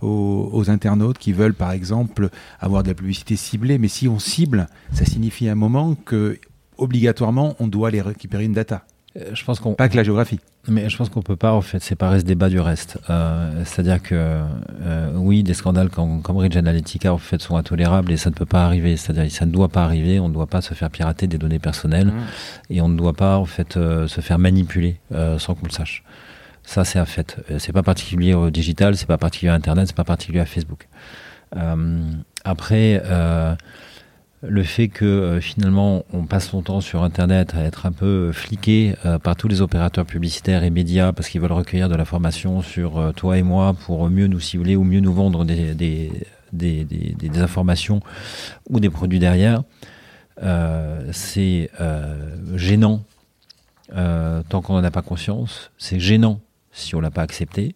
aux, internautes qui veulent, par exemple, avoir de la publicité ciblée? Mais si on cible, ça signifie à un moment que obligatoirement on doit aller récupérer une data. Euh, je pense qu'on pas que la géographie. Mais je pense qu'on peut pas en fait séparer ce débat du reste. Euh, C'est-à-dire que euh, oui, des scandales comme Cambridge Analytica en fait sont intolérables et ça ne peut pas arriver. C'est-à-dire ça ne doit pas arriver. On ne doit pas se faire pirater des données personnelles mmh. et on ne doit pas en fait euh, se faire manipuler sans qu'on le sache. Ça c'est un fait. C'est pas particulier au digital, c'est pas particulier à Internet, c'est pas particulier à Facebook. après le fait que euh, finalement on passe son temps sur Internet à être un peu fliqué euh, par tous les opérateurs publicitaires et médias parce qu'ils veulent recueillir de l'information sur euh, toi et moi pour mieux nous cibler ou mieux nous vendre des, des, des, des informations ou des produits derrière, c'est gênant tant qu'on n'en a pas conscience, c'est gênant si on l'a pas accepté,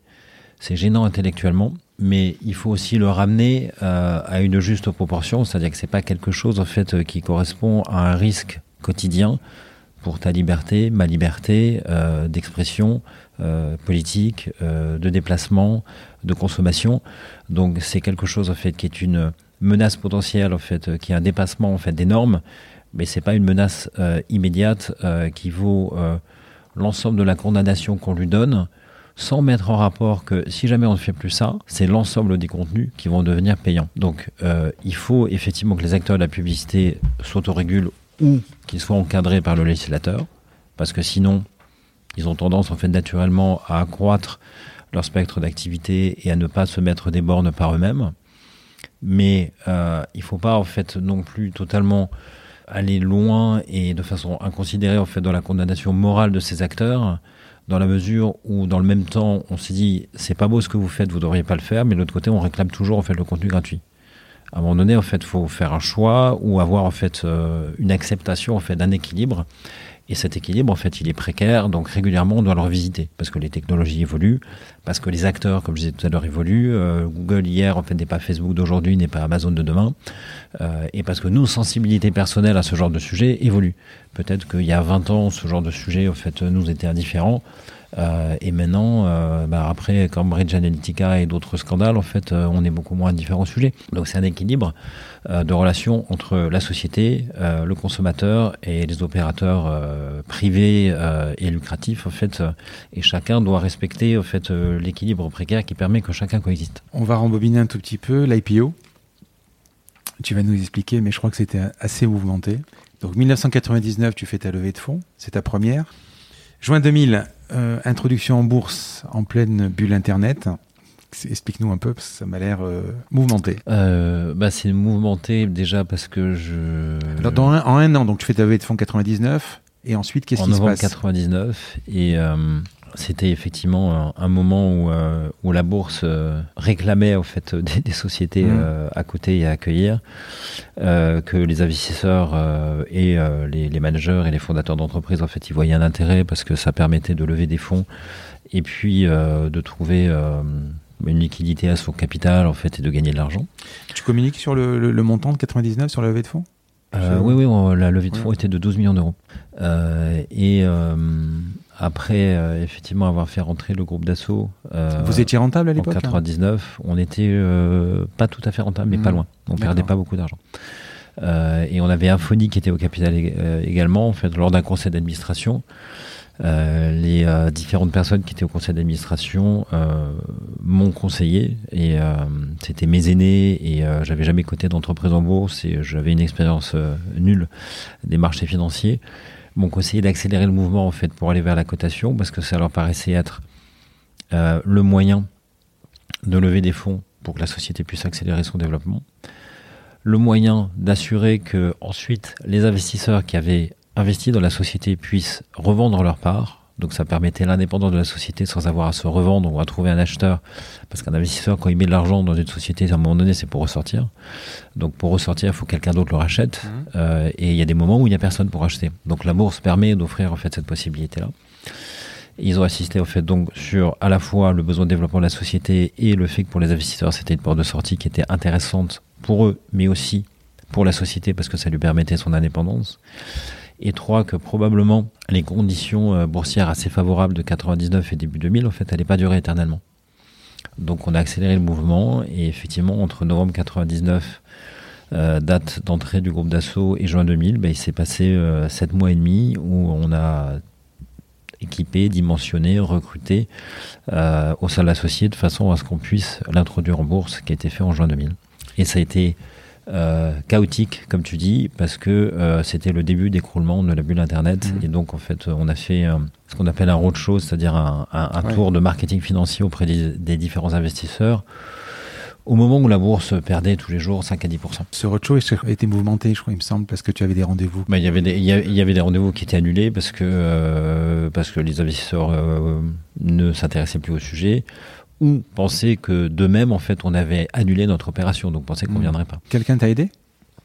c'est gênant intellectuellement mais il faut aussi le ramener euh, à une juste proportion, c'est-à-dire que c'est pas quelque chose en fait qui correspond à un risque quotidien pour ta liberté, ma liberté euh, d'expression euh, politique, de déplacement, de consommation. Donc c'est quelque chose en fait qui est une menace potentielle en fait, qui est un dépassement en fait des normes, mais c'est pas une menace immédiate qui vaut l'ensemble de la condamnation qu'on lui donne sans mettre en rapport que si jamais on ne fait plus ça, c'est l'ensemble des contenus qui vont devenir payants. Donc euh, il faut effectivement que les acteurs de la publicité s'autorégulent ou qu'ils soient encadrés par le législateur, parce que sinon, ils ont tendance en fait naturellement à accroître leur spectre d'activité et à ne pas se mettre des bornes par eux-mêmes. Mais euh, il ne faut pas en fait non plus totalement aller loin et de façon inconsidérée en fait dans la condamnation morale de ces acteurs dans la mesure où, dans le même temps, on s'est dit c'est pas beau ce que vous faites, vous devriez pas le faire, mais de l'autre côté, on réclame toujours en fait le contenu gratuit. À un moment donné, en fait, faut faire un choix ou avoir en fait euh, une acceptation en fait d'un équilibre. Et cet équilibre, en fait, il est précaire, donc régulièrement, on doit le revisiter, parce que les technologies évoluent, parce que les acteurs, comme je disais tout à l'heure, évoluent. Euh, Google hier, en fait, n'est pas Facebook d'aujourd'hui, n'est pas Amazon de demain, euh, et parce que nos sensibilités personnelles à ce genre de sujet évoluent. Peut-être qu'il y a 20 ans, ce genre de sujet, en fait, nous était indifférent. Euh, et maintenant, euh, bah après Cambridge Analytica et d'autres scandales, en fait, euh, on est beaucoup moins indifférent au sujet. Donc c'est un équilibre euh, de relations entre la société, le consommateur et les opérateurs privés et lucratifs, en fait. et chacun doit respecter, en fait, l'équilibre précaire qui permet que chacun coexiste. On va rembobiner un tout petit peu l'IPO. Tu vas nous expliquer, mais je crois que c'était assez mouvementé. Donc 1999, tu fais ta levée de fonds, c'est ta première. Juin 2000, euh, introduction en bourse en pleine bulle Internet. Explique-nous un peu, parce que ça m'a l'air euh, mouvementé. Euh, bah, c'est mouvementé déjà parce que je... Alors, dans un, en un an, donc tu fais ta levée de fonds 99, et ensuite, qu'est-ce qui se passe? En 99, et euh, c'était effectivement un, un moment où, euh, où, la bourse euh, réclamait au fait des, des sociétés mmh. euh, à côté et à accueillir, que les investisseurs et les, les, managers et les fondateurs d'entreprises en fait y voyaient un intérêt parce que ça permettait de lever des fonds et puis de trouver une liquidité à son capital en fait et de gagner de l'argent. Tu communiques sur le, le, le, montant de 99 sur la levée de fonds? Euh, oui, oui, on, la levée de fonds ouais. était de 12 millions d'euros. Euh, et euh, après, euh, effectivement, avoir fait rentrer le groupe d'assaut. Vous étiez rentable à l'époque En 99, hein on était pas tout à fait rentable, mais mmh. pas loin. On perdait pas beaucoup d'argent. et on avait Infony qui était au capital également, en fait, lors d'un conseil d'administration. Euh, les euh, différentes personnes qui étaient au conseil d'administration euh, m'ont conseillé et c'était mes aînés et j'avais jamais coté d'entreprise en bourse et j'avais une expérience nulle des marchés financiers m'ont conseillé d'accélérer le mouvement en fait pour aller vers la cotation parce que ça leur paraissait être le moyen de lever des fonds pour que la société puisse accélérer son développement le moyen d'assurer que ensuite les investisseurs qui avaient investis dans la société puissent revendre leur part. Donc ça permettait l'indépendance de la société sans avoir à se revendre ou à trouver un acheteur. Parce qu'un investisseur, quand il met de l'argent dans une société, à un moment donné, c'est pour ressortir. Donc pour ressortir, il faut que quelqu'un d'autre le rachète. Mhm. Euh, et il y a des moments où il n'y a personne pour acheter. Donc la bourse permet d'offrir en fait cette possibilité-là. Ils ont assisté au fait donc sur à la fois le besoin de développement de la société et le fait que pour les investisseurs c'était une porte de sortie qui était intéressante pour eux, mais aussi pour la société parce que ça lui permettait son indépendance. Et trois, que probablement les conditions euh, boursières assez favorables de 99 et début 2000, en fait, n'allaient pas durer éternellement. Donc on a accéléré le mouvement et effectivement entre novembre 99, euh, date d'entrée du groupe d'assaut, et juin 2000, ben, il s'est passé euh, sept mois et demi où on a équipé, dimensionné, recruté euh, au sein de de façon à ce qu'on puisse l'introduire en bourse, qui a été fait en juin 2000. Et ça a été euh, chaotique, comme tu dis, parce que euh, c'était le début d'écroulement de la bulle Internet. Mhm. Et donc, en fait, on a fait euh, ce qu'on appelle un roadshow, c'est-à-dire un, un- un Ouais. tour de marketing financier auprès des, des différents investisseurs, au moment où la bourse perdait tous les jours 5 à 10% Ce roadshow a été mouvementé, je crois, il me semble, parce que tu avais des rendez-vous. bah, il y avait des il y a- il y avait des rendez-vous qui étaient annulés parce que euh, parce que les investisseurs euh, ne s'intéressaient plus au sujet ou pensaient que d'eux-mêmes en fait on avait annulé notre opération donc pensaient qu'on Mhm. viendrait pas. Quelqu'un t'a aidé?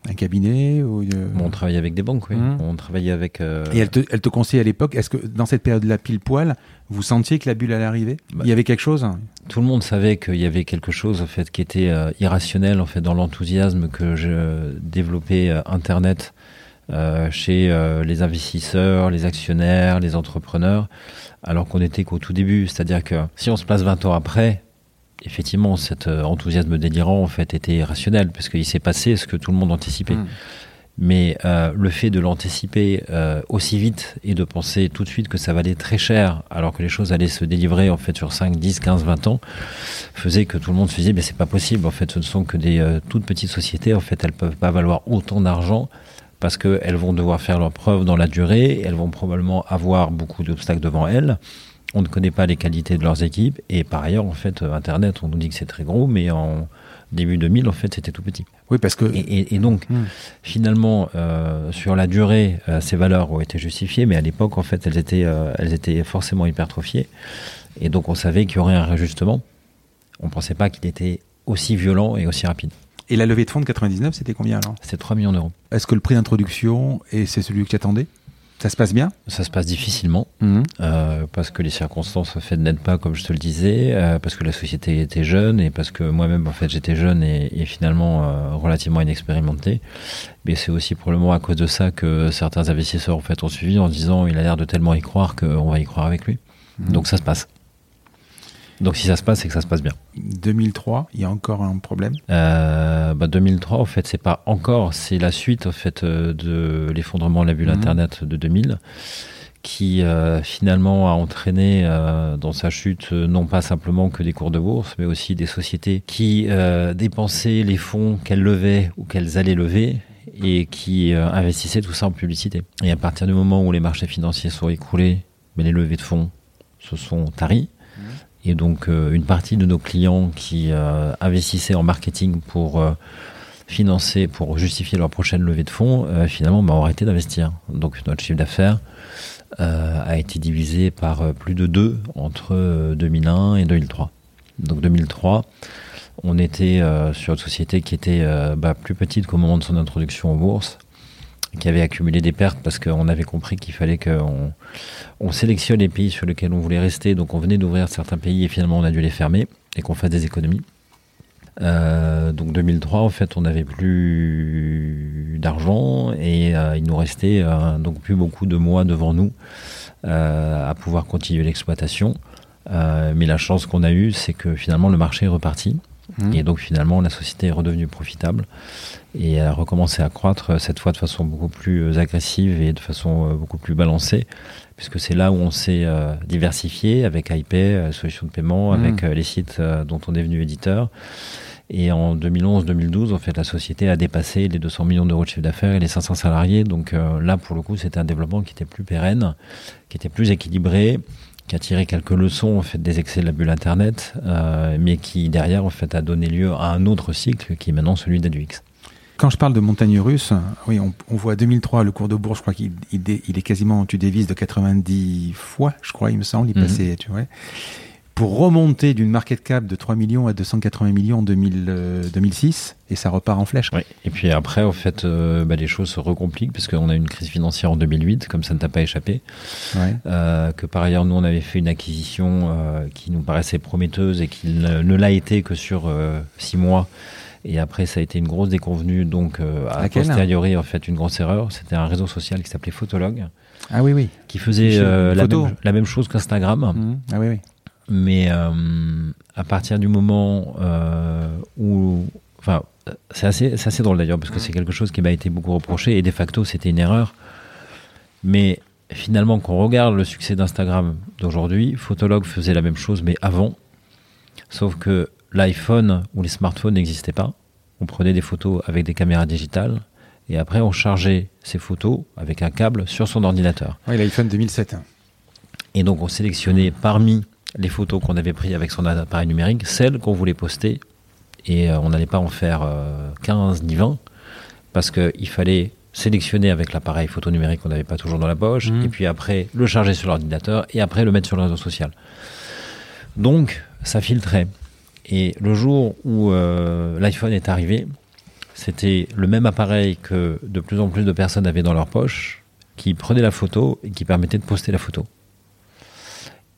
Un cabinet ou Bon, on travaillait avec des banques, oui. Mhm. On travaillait avec. euh, Et elle te, elle te conseillait à l'époque, est-ce que dans cette période-là, pile poil, vous sentiez que la bulle allait arriver? Bah, Il y avait quelque chose? Tout le monde savait qu'il y avait quelque chose en fait qui était euh, irrationnel en fait dans l'enthousiasme que je développais euh, Internet euh, chez euh, les investisseurs, les actionnaires, les entrepreneurs, alors qu'on était qu'au tout début. C'est-à-dire que si on se place 20 ans après, effectivement, cet euh, enthousiasme délirant en fait était irrationnel parce qu'il s'est passé ce que tout le monde anticipait. Hmm. Mais euh, le fait de l'anticiper euh, aussi vite et de penser tout de suite que ça valait très cher, alors que les choses allaient se délivrer en fait sur 5, 10, 15, 20 ans, faisait que tout le monde se disait mais c'est pas possible. En fait, ce ne sont que des euh, toutes petites sociétés. En fait, elles peuvent pas valoir autant d'argent parce qu'elles vont devoir faire leurs preuves dans la durée. Elles vont probablement avoir beaucoup d'obstacles devant elles. On ne connaît pas les qualités de leurs équipes. Et par ailleurs, en fait, euh, Internet, on nous dit que c'est très gros, mais en début 2000, en fait, c'était tout petit. Oui, parce que. Et, et- et donc, Hmm. finalement, euh, sur la durée, euh, ces valeurs ont été justifiées, mais à l'époque, en fait, elles étaient, euh, elles étaient forcément hypertrophiées. Et donc, on savait qu'il y aurait un réajustement. On ne pensait pas qu'il était aussi violent et aussi rapide. Et la levée de fonds de 99, c'était combien alors? C'était 3 millions d'euros. Est-ce que le prix d'introduction, et c'est celui que tu attendais Ça se passe bien? Ça se passe difficilement. Mhm. euh, parce que les circonstances en fait n'aident pas comme je te le disais, euh, parce que la société était jeune et parce que moi-même en fait j'étais jeune et, et finalement euh, relativement inexpérimenté. Mais c'est aussi probablement à cause de ça que certains investisseurs en fait ont suivi en disant il a l'air de tellement y croire qu'on va y croire avec lui. Mhm. Donc ça se passe. Donc si ça se passe, c'est que ça se passe bien. 2003, il y a encore un problème? Euh, bah, 2003, en fait, c'est pas encore, c'est la suite en fait euh, de l'effondrement de la bulle Mhm. Internet de 2000, qui euh, finalement a entraîné euh, dans sa chute euh, non pas simplement que des cours de bourse, mais aussi des sociétés qui euh, dépensaient les fonds qu'elles levaient ou qu'elles allaient lever et qui investissaient tout ça en publicité. Et à partir du moment où les marchés financiers sont écroulés, mais les levées de fonds se sont taries. Et donc, euh, une partie de nos clients qui euh, investissaient en marketing pour euh, financer, pour justifier leur prochaine levée de fonds, finalement, bah, ont arrêté d'investir. Donc, notre chiffre d'affaires a été divisé par plus de deux entre euh, 2001 et 2003. Donc, 2003, on était sur une société qui était bah, plus petite qu'au moment de son introduction aux bourses, qui avait accumulé des pertes parce qu'on avait compris qu'il fallait qu'on on sélectionne les pays sur lesquels on voulait rester. Donc on venait d'ouvrir certains pays et finalement on a dû les fermer et qu'on fasse des économies. Euh, donc 2003, en fait, on n'avait plus d'argent et euh, il nous restait euh, donc plus beaucoup de mois devant nous à pouvoir continuer l'exploitation. Mais la chance qu'on a eue, c'est que finalement le marché est reparti. Mhm. Et donc finalement, la société est redevenue profitable et elle a recommencé à croître cette fois de façon beaucoup plus euh, agressive et de façon euh, beaucoup plus balancée, puisque c'est là où on s'est euh, diversifié avec iPay, euh, solution de paiement, Mhm. avec euh, les sites dont on est venu éditeur. Et en 2011-2012, en fait, la société a dépassé les 200 millions d'euros de chiffre d'affaires et les 500 salariés. Donc là, pour le coup, c'était un développement qui était plus pérenne, qui était plus équilibré, qui a tiré quelques leçons en fait des excès de la bulle Internet, euh, mais qui derrière en fait a donné lieu à un autre cycle qui est maintenant celui d'AduX. Quand je parle de montagne russe, oui, on, on voit 2003 le cours de bourse, je crois qu'il il, il est quasiment, tu dévises de 90 fois, je crois, il me semble, il Mhm. passait, tu vois. Pour remonter d'une market cap de 3 millions à 280 millions en 2000, euh, 2006, et ça repart en flèche. Oui. Et puis après, en fait, euh, bah, les choses se recompliquent parce qu'on a eu une crise financière en 2008, comme ça ne t'a pas échappé. Ouais. Euh, que par ailleurs, nous, on avait fait une acquisition euh, qui nous paraissait prometteuse et qui ne, ne l'a été que sur euh, six mois. Et après, ça a été une grosse déconvenue. Donc, euh, à Laquelle posteriori, en fait, une grosse erreur. C'était un réseau social qui s'appelait Photolog, Ah oui, oui. qui faisait euh, la, même, la même chose qu'Instagram. Mhm. Ah oui, oui. Mais euh, à partir du moment euh, où, enfin, c'est assez, assez drôle d'ailleurs parce que c'est quelque chose qui m'a été beaucoup reproché et de facto c'était une erreur. Mais finalement, quand on regarde le succès d'Instagram d'aujourd'hui, Photolog faisait la même chose mais avant, sauf que l'iPhone ou les smartphones n'existaient pas. On prenait des photos avec des caméras digitales et après on chargeait ces photos avec un câble sur son ordinateur. Oui, l'iPhone 2007. hein. Et donc on sélectionnait parmi les photos qu'on avait prises avec son appareil numérique, celles qu'on voulait poster. Et euh, on n'allait pas en faire euh, 15 ni 20, parce qu'il fallait sélectionner avec l'appareil photo numérique qu'on n'avait pas toujours dans la poche, Mhm. et puis après le charger sur l'ordinateur, et après le mettre sur le réseau social. Donc ça filtrait. Et le jour où euh, l'iPhone est arrivé, c'était le même appareil que de plus en plus de personnes avaient dans leur poche, qui prenait la photo et qui permettait de poster la photo.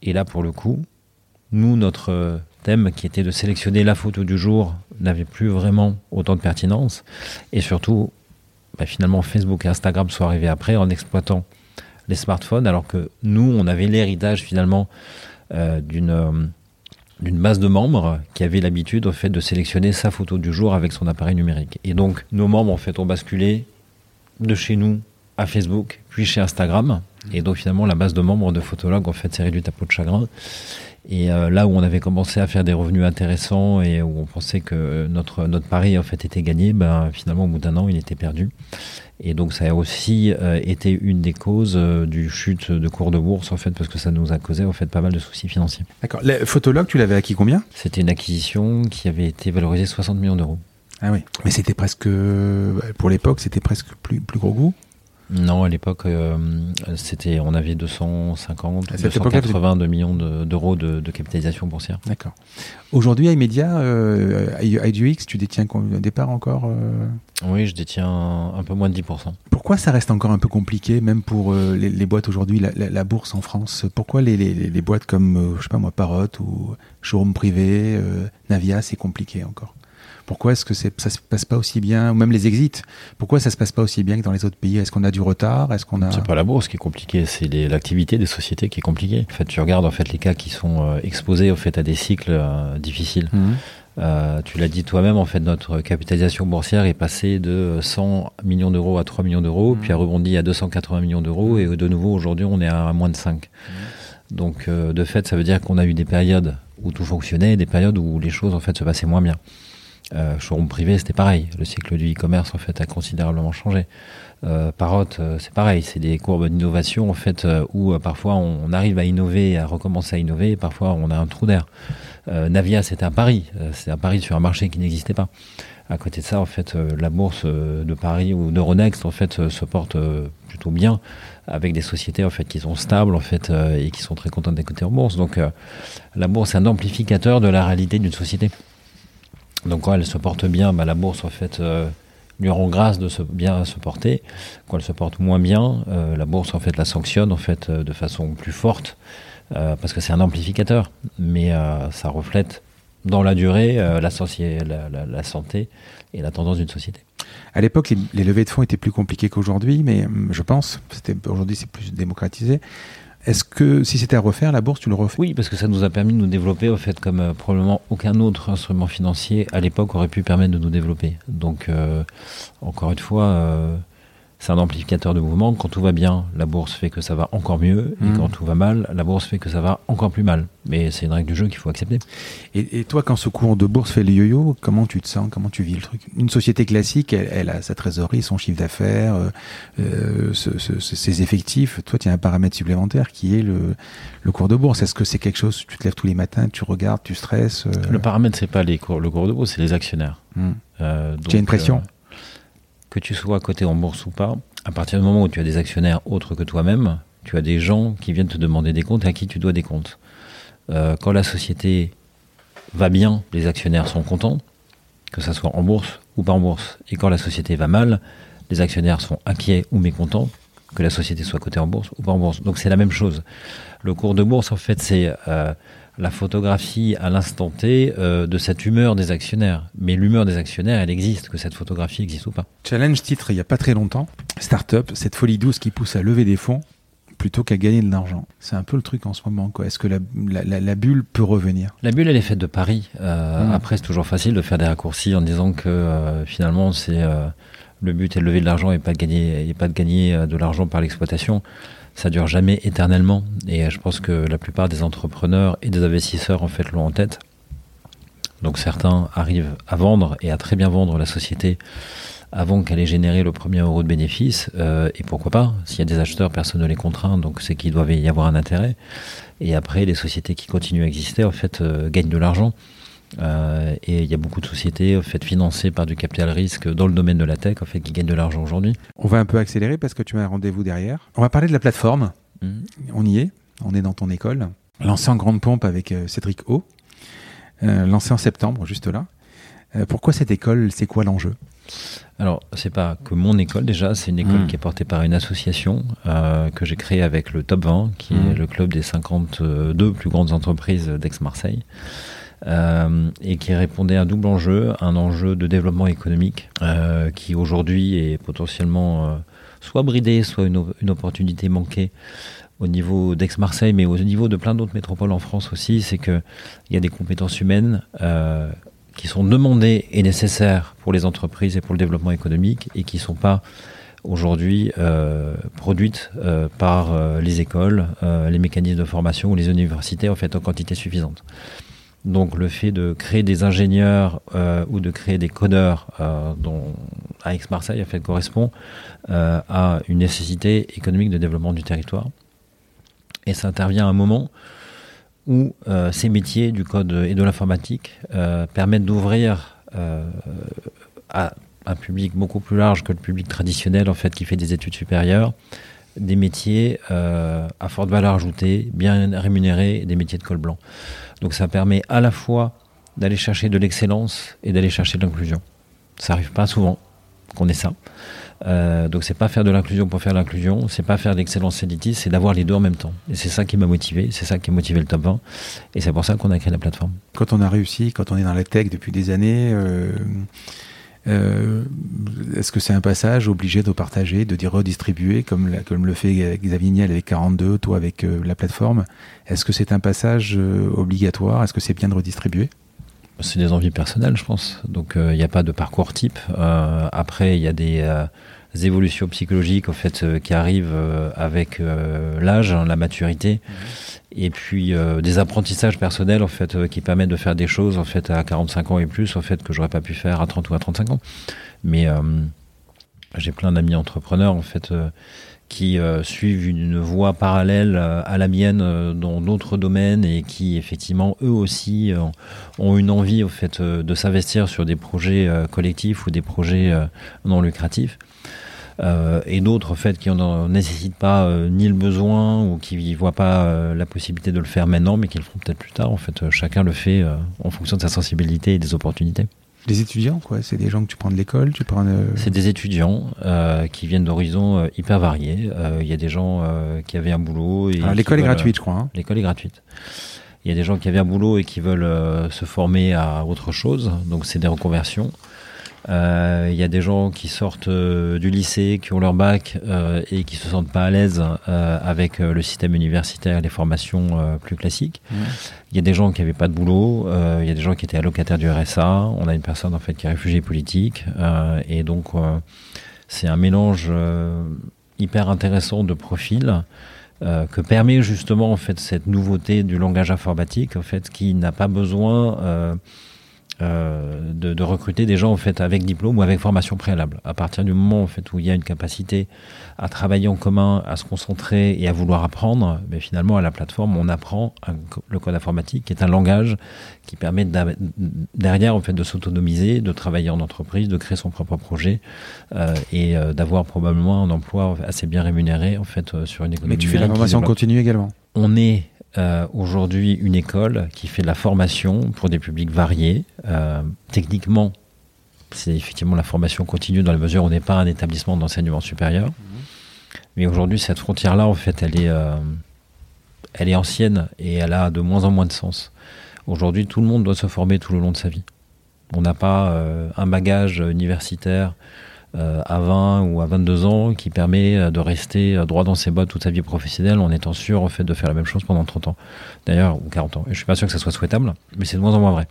Et là, pour le coup, nous, notre thème qui était de sélectionner la photo du jour n'avait plus vraiment autant de pertinence. Et surtout, bah, finalement, Facebook et Instagram sont arrivés après en exploitant les smartphones, alors que nous, on avait l'héritage finalement euh, d'une euh, d'une base de membres qui avait l'habitude au fait de sélectionner sa photo du jour avec son appareil numérique. Et donc, nos membres en fait ont basculé de chez nous à Facebook, puis chez Instagram. Et donc finalement, la base de membres de Photolog en fait s'est réduite à peau de chagrin. Et euh, là où on avait commencé à faire des revenus intéressants et où on pensait que notre notre pari en fait était gagné, ben finalement au bout d'un an il était perdu. Et donc ça a aussi euh, été une des causes euh, du chute de cours de bourse en fait parce que ça nous a causé en fait pas mal de soucis financiers. D'accord. Le Photolog, tu l'avais acquis combien? C'était une acquisition qui avait été valorisée 60 millions d'euros. Ah oui. Mais c'était presque, pour l'époque, c'était presque plus, plus gros goût? Non, à l'époque, euh, c'était, on avait 250, À cette époque-là, 282 millions de- d'euros de, de capitalisation boursière. D'accord. Aujourd'hui, iMedia, euh, IDUX, tu détiens au départ encore euh, Oui, je détiens un peu moins de 10%. Pourquoi ça reste encore un peu compliqué, même pour euh, les, les boîtes aujourd'hui, la, la- la bourse en France? Pourquoi les, les- les boîtes comme, je sais pas moi, Parrot ou Showroom Privé, Navia, c'est compliqué encore? Pourquoi est-ce que c'est- ça se passe pas aussi bien, ou même les exits Pourquoi ça se passe pas aussi bien que dans les autres pays? Est-ce qu'on a du retard? Est-ce qu'on a C'est pas la bourse qui est compliquée, c'est l'activité des sociétés qui est compliquée. En fait, tu regardes en fait les cas qui sont euh, exposés en fait à des cycles euh, difficiles. Mhm. Euh, tu l'as dit toi-même, en fait, notre capitalisation boursière est passée de 100 millions d'euros à 3 millions d'euros, Mhm. puis a rebondi à 280 millions d'euros, et de nouveau aujourd'hui on est à moins de 5. Donc euh, de fait, ça veut dire qu'on a eu des périodes où tout fonctionnait, et des périodes où les choses en fait se passaient moins bien. Euh, showroom privé, c'était pareil. Le cycle du e-commerce en fait a considérablement changé. Euh, Parrot, euh, c'est pareil. C'est des courbes d'innovation en fait euh, où euh, parfois on arrive à innover, à recommencer à innover, et parfois on a un trou d'air. Navia, c'était un pari. C'est un pari sur un marché qui n'existait pas. À côté de ça, en fait, la bourse de Paris ou d'Euronext en fait se porte plutôt bien avec des sociétés en fait qui sont stables en fait et qui sont très contentes cotées en bourse. Donc la bourse est un amplificateur de la réalité d'une société. Donc quand elle se porte bien, bah, la bourse en fait euh, lui rend grâce de se bien se porter. Quand elle se porte moins bien, euh, la bourse en fait la sanctionne en fait euh, de façon plus forte parce que c'est un amplificateur, mais ça reflète dans la durée la, la- la- santé et la tendance d'une société. À l'époque, les, les levées de fonds étaient plus compliquées qu'aujourd'hui, mais hum, je pense, aujourd'hui c'est plus démocratisé. Est-ce que si c'était à refaire, la bourse, tu le refais? Oui, parce que ça nous a permis de nous développer, au fait, comme euh, probablement aucun autre instrument financier à l'époque aurait pu permettre de nous développer. Donc, euh, encore une fois, euh, c'est un amplificateur de mouvement. Quand tout va bien, la bourse fait que ça va encore mieux. Et Mhm. quand tout va mal, la bourse fait que ça va encore plus mal. Mais c'est une règle du jeu qu'il faut accepter. Et, et toi, quand ce cours de bourse fait le yo-yo, comment tu te sens? Comment tu vis le truc? Une société classique, elle, elle a sa trésorerie, son chiffre d'affaires, euh, euh, ce- ce- ce- ses effectifs. Toi, tu as un paramètre supplémentaire qui est le, le cours de bourse. Est-ce que c'est quelque chose Tu te lèves tous les matins, tu regardes, tu stresses euh, Le paramètre, c'est pas les cours, le cours de bourse, c'est les actionnaires. Euh, Tu as une pression? Que tu sois coté en bourse ou pas, à partir du moment où tu as des actionnaires autres que toi-même, tu as des gens qui viennent te demander des comptes et à qui tu dois des comptes. Euh, quand la société va bien, les actionnaires sont contents, que ça soit en bourse ou pas en bourse. Et quand la société va mal, les actionnaires sont inquiets ou mécontents, que la société soit cotée en bourse ou pas en bourse. Donc c'est la même chose. Le cours de bourse, en fait, c'est euh, la photographie à l'instant T euh, de cette humeur des actionnaires. Mais l'humeur des actionnaires, elle existe, que cette photographie existe ou pas. Challenge titre il n'y a pas très longtemps, Startup, cette folie douce qui pousse à lever des fonds plutôt qu'à gagner de l'argent. C'est un peu le truc en ce moment. Est-ce que la, la, la, bulle peut revenir? La bulle, elle est faite de paris. Euh, mmh. Après, c'est toujours facile de faire des raccourcis en disant que euh, finalement, c'est euh, le but est de lever de l'argent et pas de gagner, et pas de gagner de l'argent par l'exploitation. Ça dure jamais éternellement. Et je pense que la plupart des entrepreneurs et des investisseurs en fait l'ont en tête. Donc certains arrivent à vendre et à très bien vendre la société avant qu'elle ait généré le premier euro de bénéfice. Euh, et pourquoi pas? S'il y a des acheteurs, personne ne les contraint, donc c'est qu'il doit y avoir un intérêt. Et après, les sociétés qui continuent à exister, en fait, euh, gagnent de l'argent. Euh, et il y a beaucoup de sociétés en fait, financées par du capital risque dans le domaine de la tech en fait, qui gagnent de l'argent aujourd'hui. On va un peu accélérer parce que tu as un rendez-vous derrière. On va parler de la plateforme. Mmh. On y est, on est dans ton école. Lancé en grande pompe avec Cédric O. lancé en septembre, juste là. pourquoi cette école? C'est quoi l'enjeu? Alors, c'est pas que mon école déjà, c'est une école mmh. qui est portée par une association euh, que j'ai créée avec le Top 20, qui mmh. est le club des 52 plus grandes entreprises d'Aix-Marseille. Euh, et qui répondait à un double enjeu, un enjeu de développement économique euh, qui aujourd'hui est potentiellement euh, soit bridé, soit une, une, opportunité manquée au niveau d'Aix-Marseille, mais au niveau de plein d'autres métropoles en France aussi, c'est qu'il y a des compétences humaines euh, qui sont demandées et nécessaires pour les entreprises et pour le développement économique et qui ne sont pas aujourd'hui euh, produites euh, par euh, les écoles, les mécanismes de formation ou les universités en fait en quantité suffisante. Donc le fait de créer des ingénieurs euh, ou de créer des codeurs dont à Aix-Marseille en fait correspond à une nécessité économique de développement du territoire. Et ça intervient à un moment où euh, ces métiers du code et de l'informatique euh, permettent d'ouvrir euh, à un public beaucoup plus large que le public traditionnel en fait qui fait des études supérieures des métiers à forte valeur ajoutée, bien rémunérés, des métiers de col blanc. Donc ça permet à la fois d'aller chercher de l'excellence et d'aller chercher de l'inclusion. Ça arrive pas souvent qu'on ait ça. Euh, donc c'est pas faire de l'inclusion pour faire l'inclusion, c'est pas faire de l'excellence élitiste, c'est d'avoir les deux en même temps. Et c'est ça qui m'a motivé, c'est ça qui a motivé le top 20, et c'est pour ça qu'on a créé la plateforme. Quand on a réussi, quand on est dans la tech depuis des années, euh, euh, est-ce que c'est un passage obligé de partager, de dire redistribuer, comme, le fait Xavier Niel avec 42, toi avec euh, la plateforme? Est-ce que c'est un passage euh, obligatoire? Est-ce que c'est bien de redistribuer? C'est des envies personnelles, je pense. Donc, il n'y a pas de parcours type. après, il y a des évolutions psychologiques en fait euh, qui arrivent euh, avec euh, l'âge, hein, la maturité, mmh. et puis des apprentissages personnels en fait qui permettent de faire des choses en fait à 45 ans et plus en fait que j'aurais pas pu faire à 30 ou à 35 ans. Mais j'ai plein d'amis entrepreneurs en fait qui suivent une voie parallèle à la mienne dans d'autres domaines et qui effectivement eux aussi ont une envie au fait de s'investir sur des projets collectifs ou des projets non lucratifs euh, et d'autres en fait qui n'en nécessitent pas euh, ni le besoin ou qui ne voient pas euh, la possibilité de le faire maintenant, mais qui le feront peut-être plus tard. En fait, chacun le fait en fonction de sa sensibilité et des opportunités. Des étudiants, quoi C'est des gens que tu prends de l'école, tu prends. C'est des étudiants qui viennent d'horizons hyper variés. Il y a des gens qui avaient un boulot. Et l'école est gratuite, je crois. Hein. l'école est gratuite. Il y a des gens qui avaient un boulot et qui veulent se former à autre chose, donc c'est des reconversions. Il euh, y a des gens qui sortent euh, du lycée, qui ont leur bac euh, et qui se sentent pas à l'aise avec le système universitaire et les formations plus classiques. Il y a des gens qui n'avaient pas de boulot. Il y a des gens qui étaient allocataires du RSA. On a une personne en fait qui est réfugiée politique et donc c'est un mélange hyper intéressant de profils. Euh, que permet justement en fait cette nouveauté du langage informatique en fait qui n'a pas besoin euh, euh, de, recruter des gens en fait avec diplôme ou avec formation préalable. À partir du moment en fait où il y a une capacité à travailler en commun, à se concentrer et à vouloir apprendre, mais finalement à la plateforme on apprend le code informatique qui est un langage qui permet derrière en fait de s'autonomiser, de travailler en entreprise, de créer son propre projet euh, et euh, d'avoir probablement un emploi assez bien rémunéré en fait sur une économie. Mais tu fais la formation continue également. On est euh, aujourd'hui une école qui fait de la formation pour des publics variés. Euh, techniquement, c'est effectivement la formation continue dans la mesure où on n'est pas un établissement d'enseignement supérieur. Mhm. Mais aujourd'hui, cette frontière-là, en fait, elle est, euh, elle est ancienne et elle a de moins en moins de sens. Aujourd'hui, tout le monde doit se former tout le long de sa vie. On n'a pas un bagage universitaire à 20 ou à 22 ans qui permet euh, de rester euh, droit dans ses bottes toute sa vie professionnelle en étant sûr en fait de faire la même chose pendant 30 ans. D'ailleurs ou 40 ans. Et je suis pas sûr que ça soit souhaitable mais c'est de moins en moins vrai.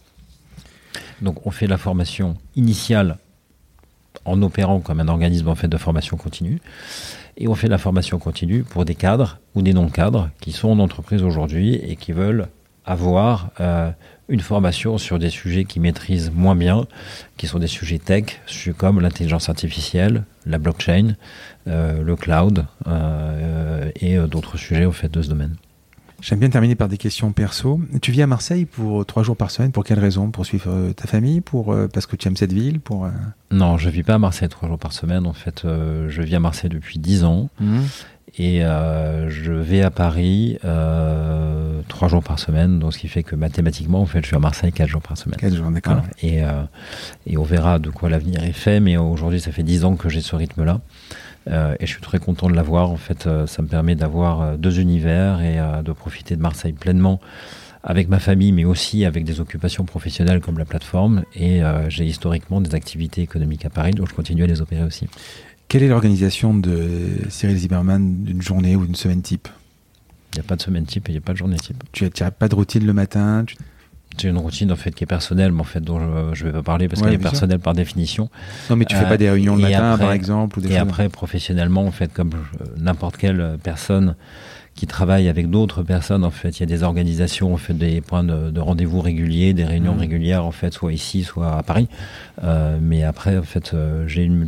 Donc on fait la formation initiale en opérant comme un organisme en fait de formation continue. Et on fait la formation continue pour des cadres ou des non-cadres qui sont en entreprise aujourd'hui et qui veulent avoir euh, une formation sur des sujets qu'ils maîtrisent moins bien, qui sont des sujets tech, comme l'intelligence artificielle, la blockchain, euh, le cloud euh, et d'autres sujets au fait de ce domaine. J'aime bien terminer par des questions perso. Tu vis à Marseille pour trois jours par semaine. Pour quelle raison? Pour suivre ta famille? Pour parce que tu aimes cette ville? Pour non, je vis pas à Marseille trois jours par semaine. En fait, je vis à Marseille depuis dix ans. Mmh. Et euh, je vais à Paris euh, trois jours par semaine, donc ce qui fait que mathématiquement, en fait, je suis à Marseille quatre jours par semaine. Quatre jours, d'accord. Et, euh, et on verra de quoi l'avenir est fait, mais aujourd'hui, ça fait dix ans que j'ai ce rythme-là. Euh, et je suis très content de l'avoir. En fait, euh, ça me permet d'avoir euh, deux univers et de profiter de Marseille pleinement avec ma famille, mais aussi avec des occupations professionnelles comme la plateforme. Et j'ai historiquement des activités économiques à Paris, donc je continue à les opérer aussi. Quelle est l'organisation de Cyril Zimmerman d'une journée ou d'une semaine type? Il n'y a pas de semaine type et il n'y a pas de journée type. Tu n'as pas de routine le matin? J'ai une routine en fait qui est personnelle, mais en fait dont je ne vais pas parler parce qu'elle est personnelle par définition. Non, mais tu ne fais pas des réunions le matin, par exemple, ou Et après, professionnellement, en fait, comme n'importe quelle personne qui travaille avec d'autres personnes. En fait, il y a des organisations, en fait, des points de, rendez-vous réguliers, des réunions mmh. régulières, en fait, soit ici, soit à Paris. Euh, mais après, en fait, euh, j'ai une,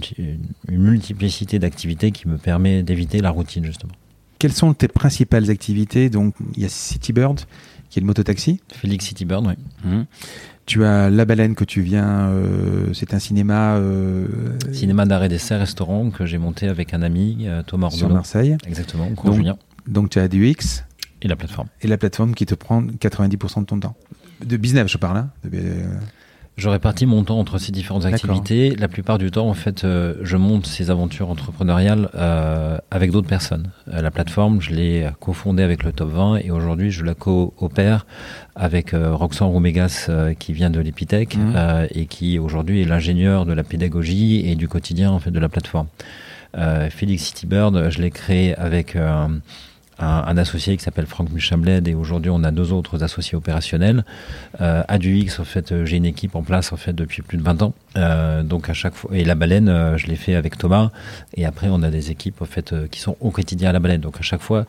multiplicité d'activités qui me permet d'éviter la routine, justement. Quelles sont tes principales activités? Donc, il y a Citybird, qui est le mototaxi. Félix Citybird, oui. Mmh. Tu as La Baleine que tu viens, euh, c'est un cinéma. Cinéma d'arrêt d'essai, restaurant que j'ai monté avec un ami, Thomas Ordonneau. Sur Marseille. Exactement, Donc, donc tu as du X. Et la plateforme. Et la plateforme qui te prend 90% de ton temps. De business, je parle. Hein. Euh, je répartis mon temps entre ces différentes activités. La plupart du temps, en fait, euh, je monte ces aventures entrepreneuriales euh, avec d'autres personnes. la plateforme, je l'ai cofondée avec le Top 20 et aujourd'hui, je la co-opère avec Roxane Roumégas qui vient de l'Epitech mmh. et qui aujourd'hui est l'ingénieur de la pédagogie et du quotidien en fait de la plateforme. Félix Citybird, je l'ai créé avec un, associé qui s'appelle Franck Muchambled et aujourd'hui on a deux autres associés opérationnels. Euh, à du X, en fait, euh, j'ai une équipe en place en fait depuis plus de 20 ans. Euh, donc à chaque fois et la baleine, euh, je l'ai fait avec Thomas et après on a des équipes en fait qui sont au quotidien à la baleine. Donc à chaque fois,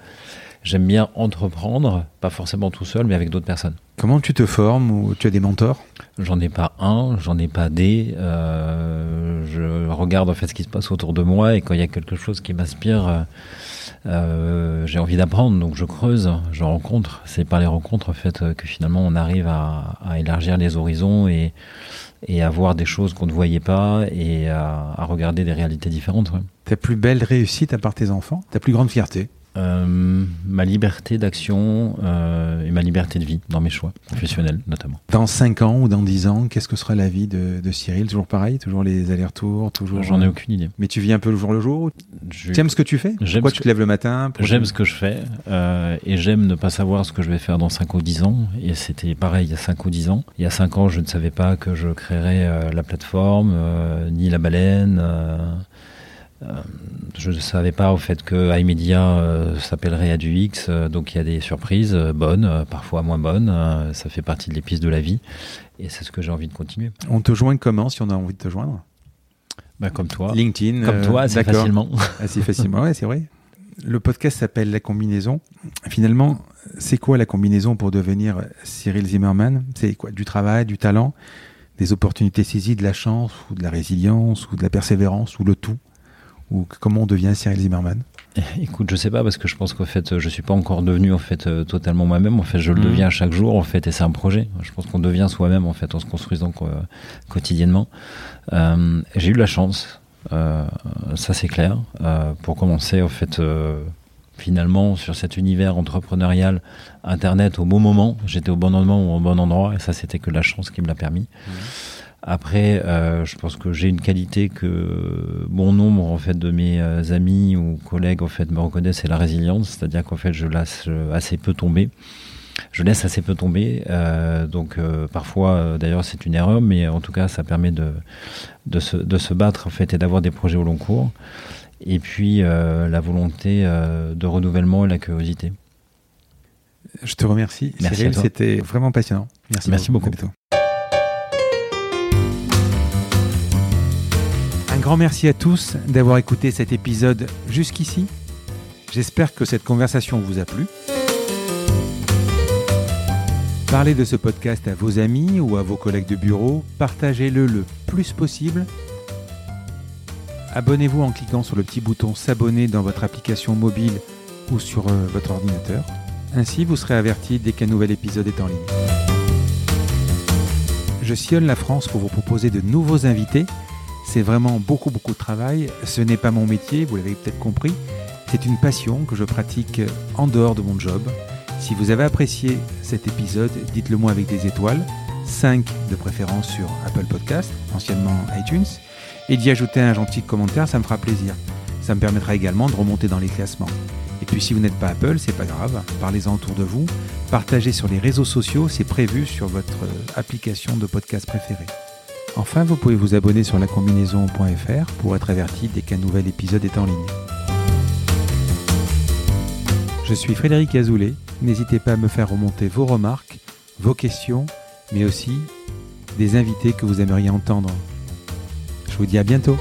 j'aime bien entreprendre, pas forcément tout seul, mais avec d'autres personnes. Comment tu te formes ou tu as des mentors? J'en ai pas un, j'en ai pas des. Euh, je regarde en fait ce qui se passe autour de moi et quand il y a quelque chose qui m'inspire, euh, j'ai envie d'apprendre, donc je creuse, je rencontre. C'est par les rencontres en fait que finalement on arrive à, élargir les horizons et, et à voir des choses qu'on ne voyait pas et à, regarder des réalités différentes. Ta plus belle réussite à part tes enfants Ta plus grande fierté? Euh, ma liberté d'action euh, et ma liberté de vie dans mes choix professionnels notamment. Dans 5 ans ou dans 10 ans, qu'est-ce que sera la vie de, de Cyril? Toujours pareil? Toujours les allers-retours? Toujours... J'en ai aucune idée. Mais tu vis un peu le jour le jour? Tu aimes ce que tu fais? Pourquoi tu te lèves le matin? J'aime ce que je fais euh, et j'aime ne pas savoir ce que je vais faire dans 5 ou 10 ans. Et c'était pareil il y a 5 ou 10 ans. Il y a 5 ans, je ne savais pas que je créerais la plateforme, ni la baleine euh, je ne savais pas au fait que iMedia euh, s'appellerait AduX, euh, donc il y a des surprises bonnes, parfois moins bonnes. ça fait partie de l'épice de la vie et c'est ce que j'ai envie de continuer. On te joint comment si on a envie de te joindre? Bah, Comme toi. LinkedIn. Comme toi, assez facilement. Assez facilement, ouais, c'est vrai. Le podcast s'appelle La combinaison. Finalement, c'est quoi la combinaison pour devenir Cyril Zimmerman C'est quoi? Du travail, du talent? Des opportunités saisies, de la chance, ou de la résilience, ou de la persévérance, ou le tout? Ou comment on devient Cyril Zimmerman Écoute, je sais pas parce que je pense qu'en fait, je suis pas encore devenu en fait euh, totalement moi-même. En fait, je le mhm. deviens chaque jour en fait, et c'est un projet. Je pense qu'on devient soi-même en fait en se construisant quotidiennement. Euh, j'ai eu la chance, euh, ça c'est clair. pour commencer, en fait, finalement sur cet univers entrepreneurial, Internet au bon moment. J'étais au bon moment ou au bon endroit, et ça c'était que la chance qui me l'a permis. Mhm. Après, euh, je pense que j'ai une qualité que bon nombre en fait de mes euh, amis ou collègues en fait me reconnaissent, c'est la résilience, c'est-à-dire qu'en fait je laisse assez peu tomber. Je laisse assez peu tomber, euh, donc parfois d'ailleurs c'est une erreur, mais en tout cas ça permet de, de, se, de se battre en fait et d'avoir des projets au long cours. Et puis la volonté de renouvellement et la curiosité. Je te remercie. Merci C'était vraiment passionnant. Merci, Merci beaucoup. Grand merci à tous d'avoir écouté cet épisode jusqu'ici. J'espère que cette conversation vous a plu. Parlez de ce podcast à vos amis ou à vos collègues de bureau, partagez-le le plus possible. Abonnez-vous en cliquant sur le petit bouton s'abonner dans votre application mobile ou sur euh, votre ordinateur. Ainsi, vous serez averti dès qu'un nouvel épisode est en ligne. Je sillonne la France pour vous proposer de nouveaux invités c'est vraiment beaucoup, beaucoup de travail. Ce n'est pas mon métier, vous l'avez peut-être compris. C'est une passion que je pratique en dehors de mon job. Si vous avez apprécié cet épisode, dites-le moi avec des étoiles, 5 de préférence sur Apple Podcast, anciennement iTunes, et d'y ajouter un gentil commentaire, ça me fera plaisir. Ça me permettra également de remonter dans les classements. Et puis si vous n'êtes pas Apple, c'est pas grave, parlez-en autour de vous, partagez sur les réseaux sociaux, c'est prévu sur votre application de podcast préférée. Enfin, vous pouvez vous abonner sur lacombinaison.fr pour être averti dès qu'un nouvel épisode est en ligne. Je suis Frédéric Azoulay. N'hésitez pas à me faire remonter vos remarques, vos questions, mais aussi des invités que vous aimeriez entendre. Je vous dis à bientôt.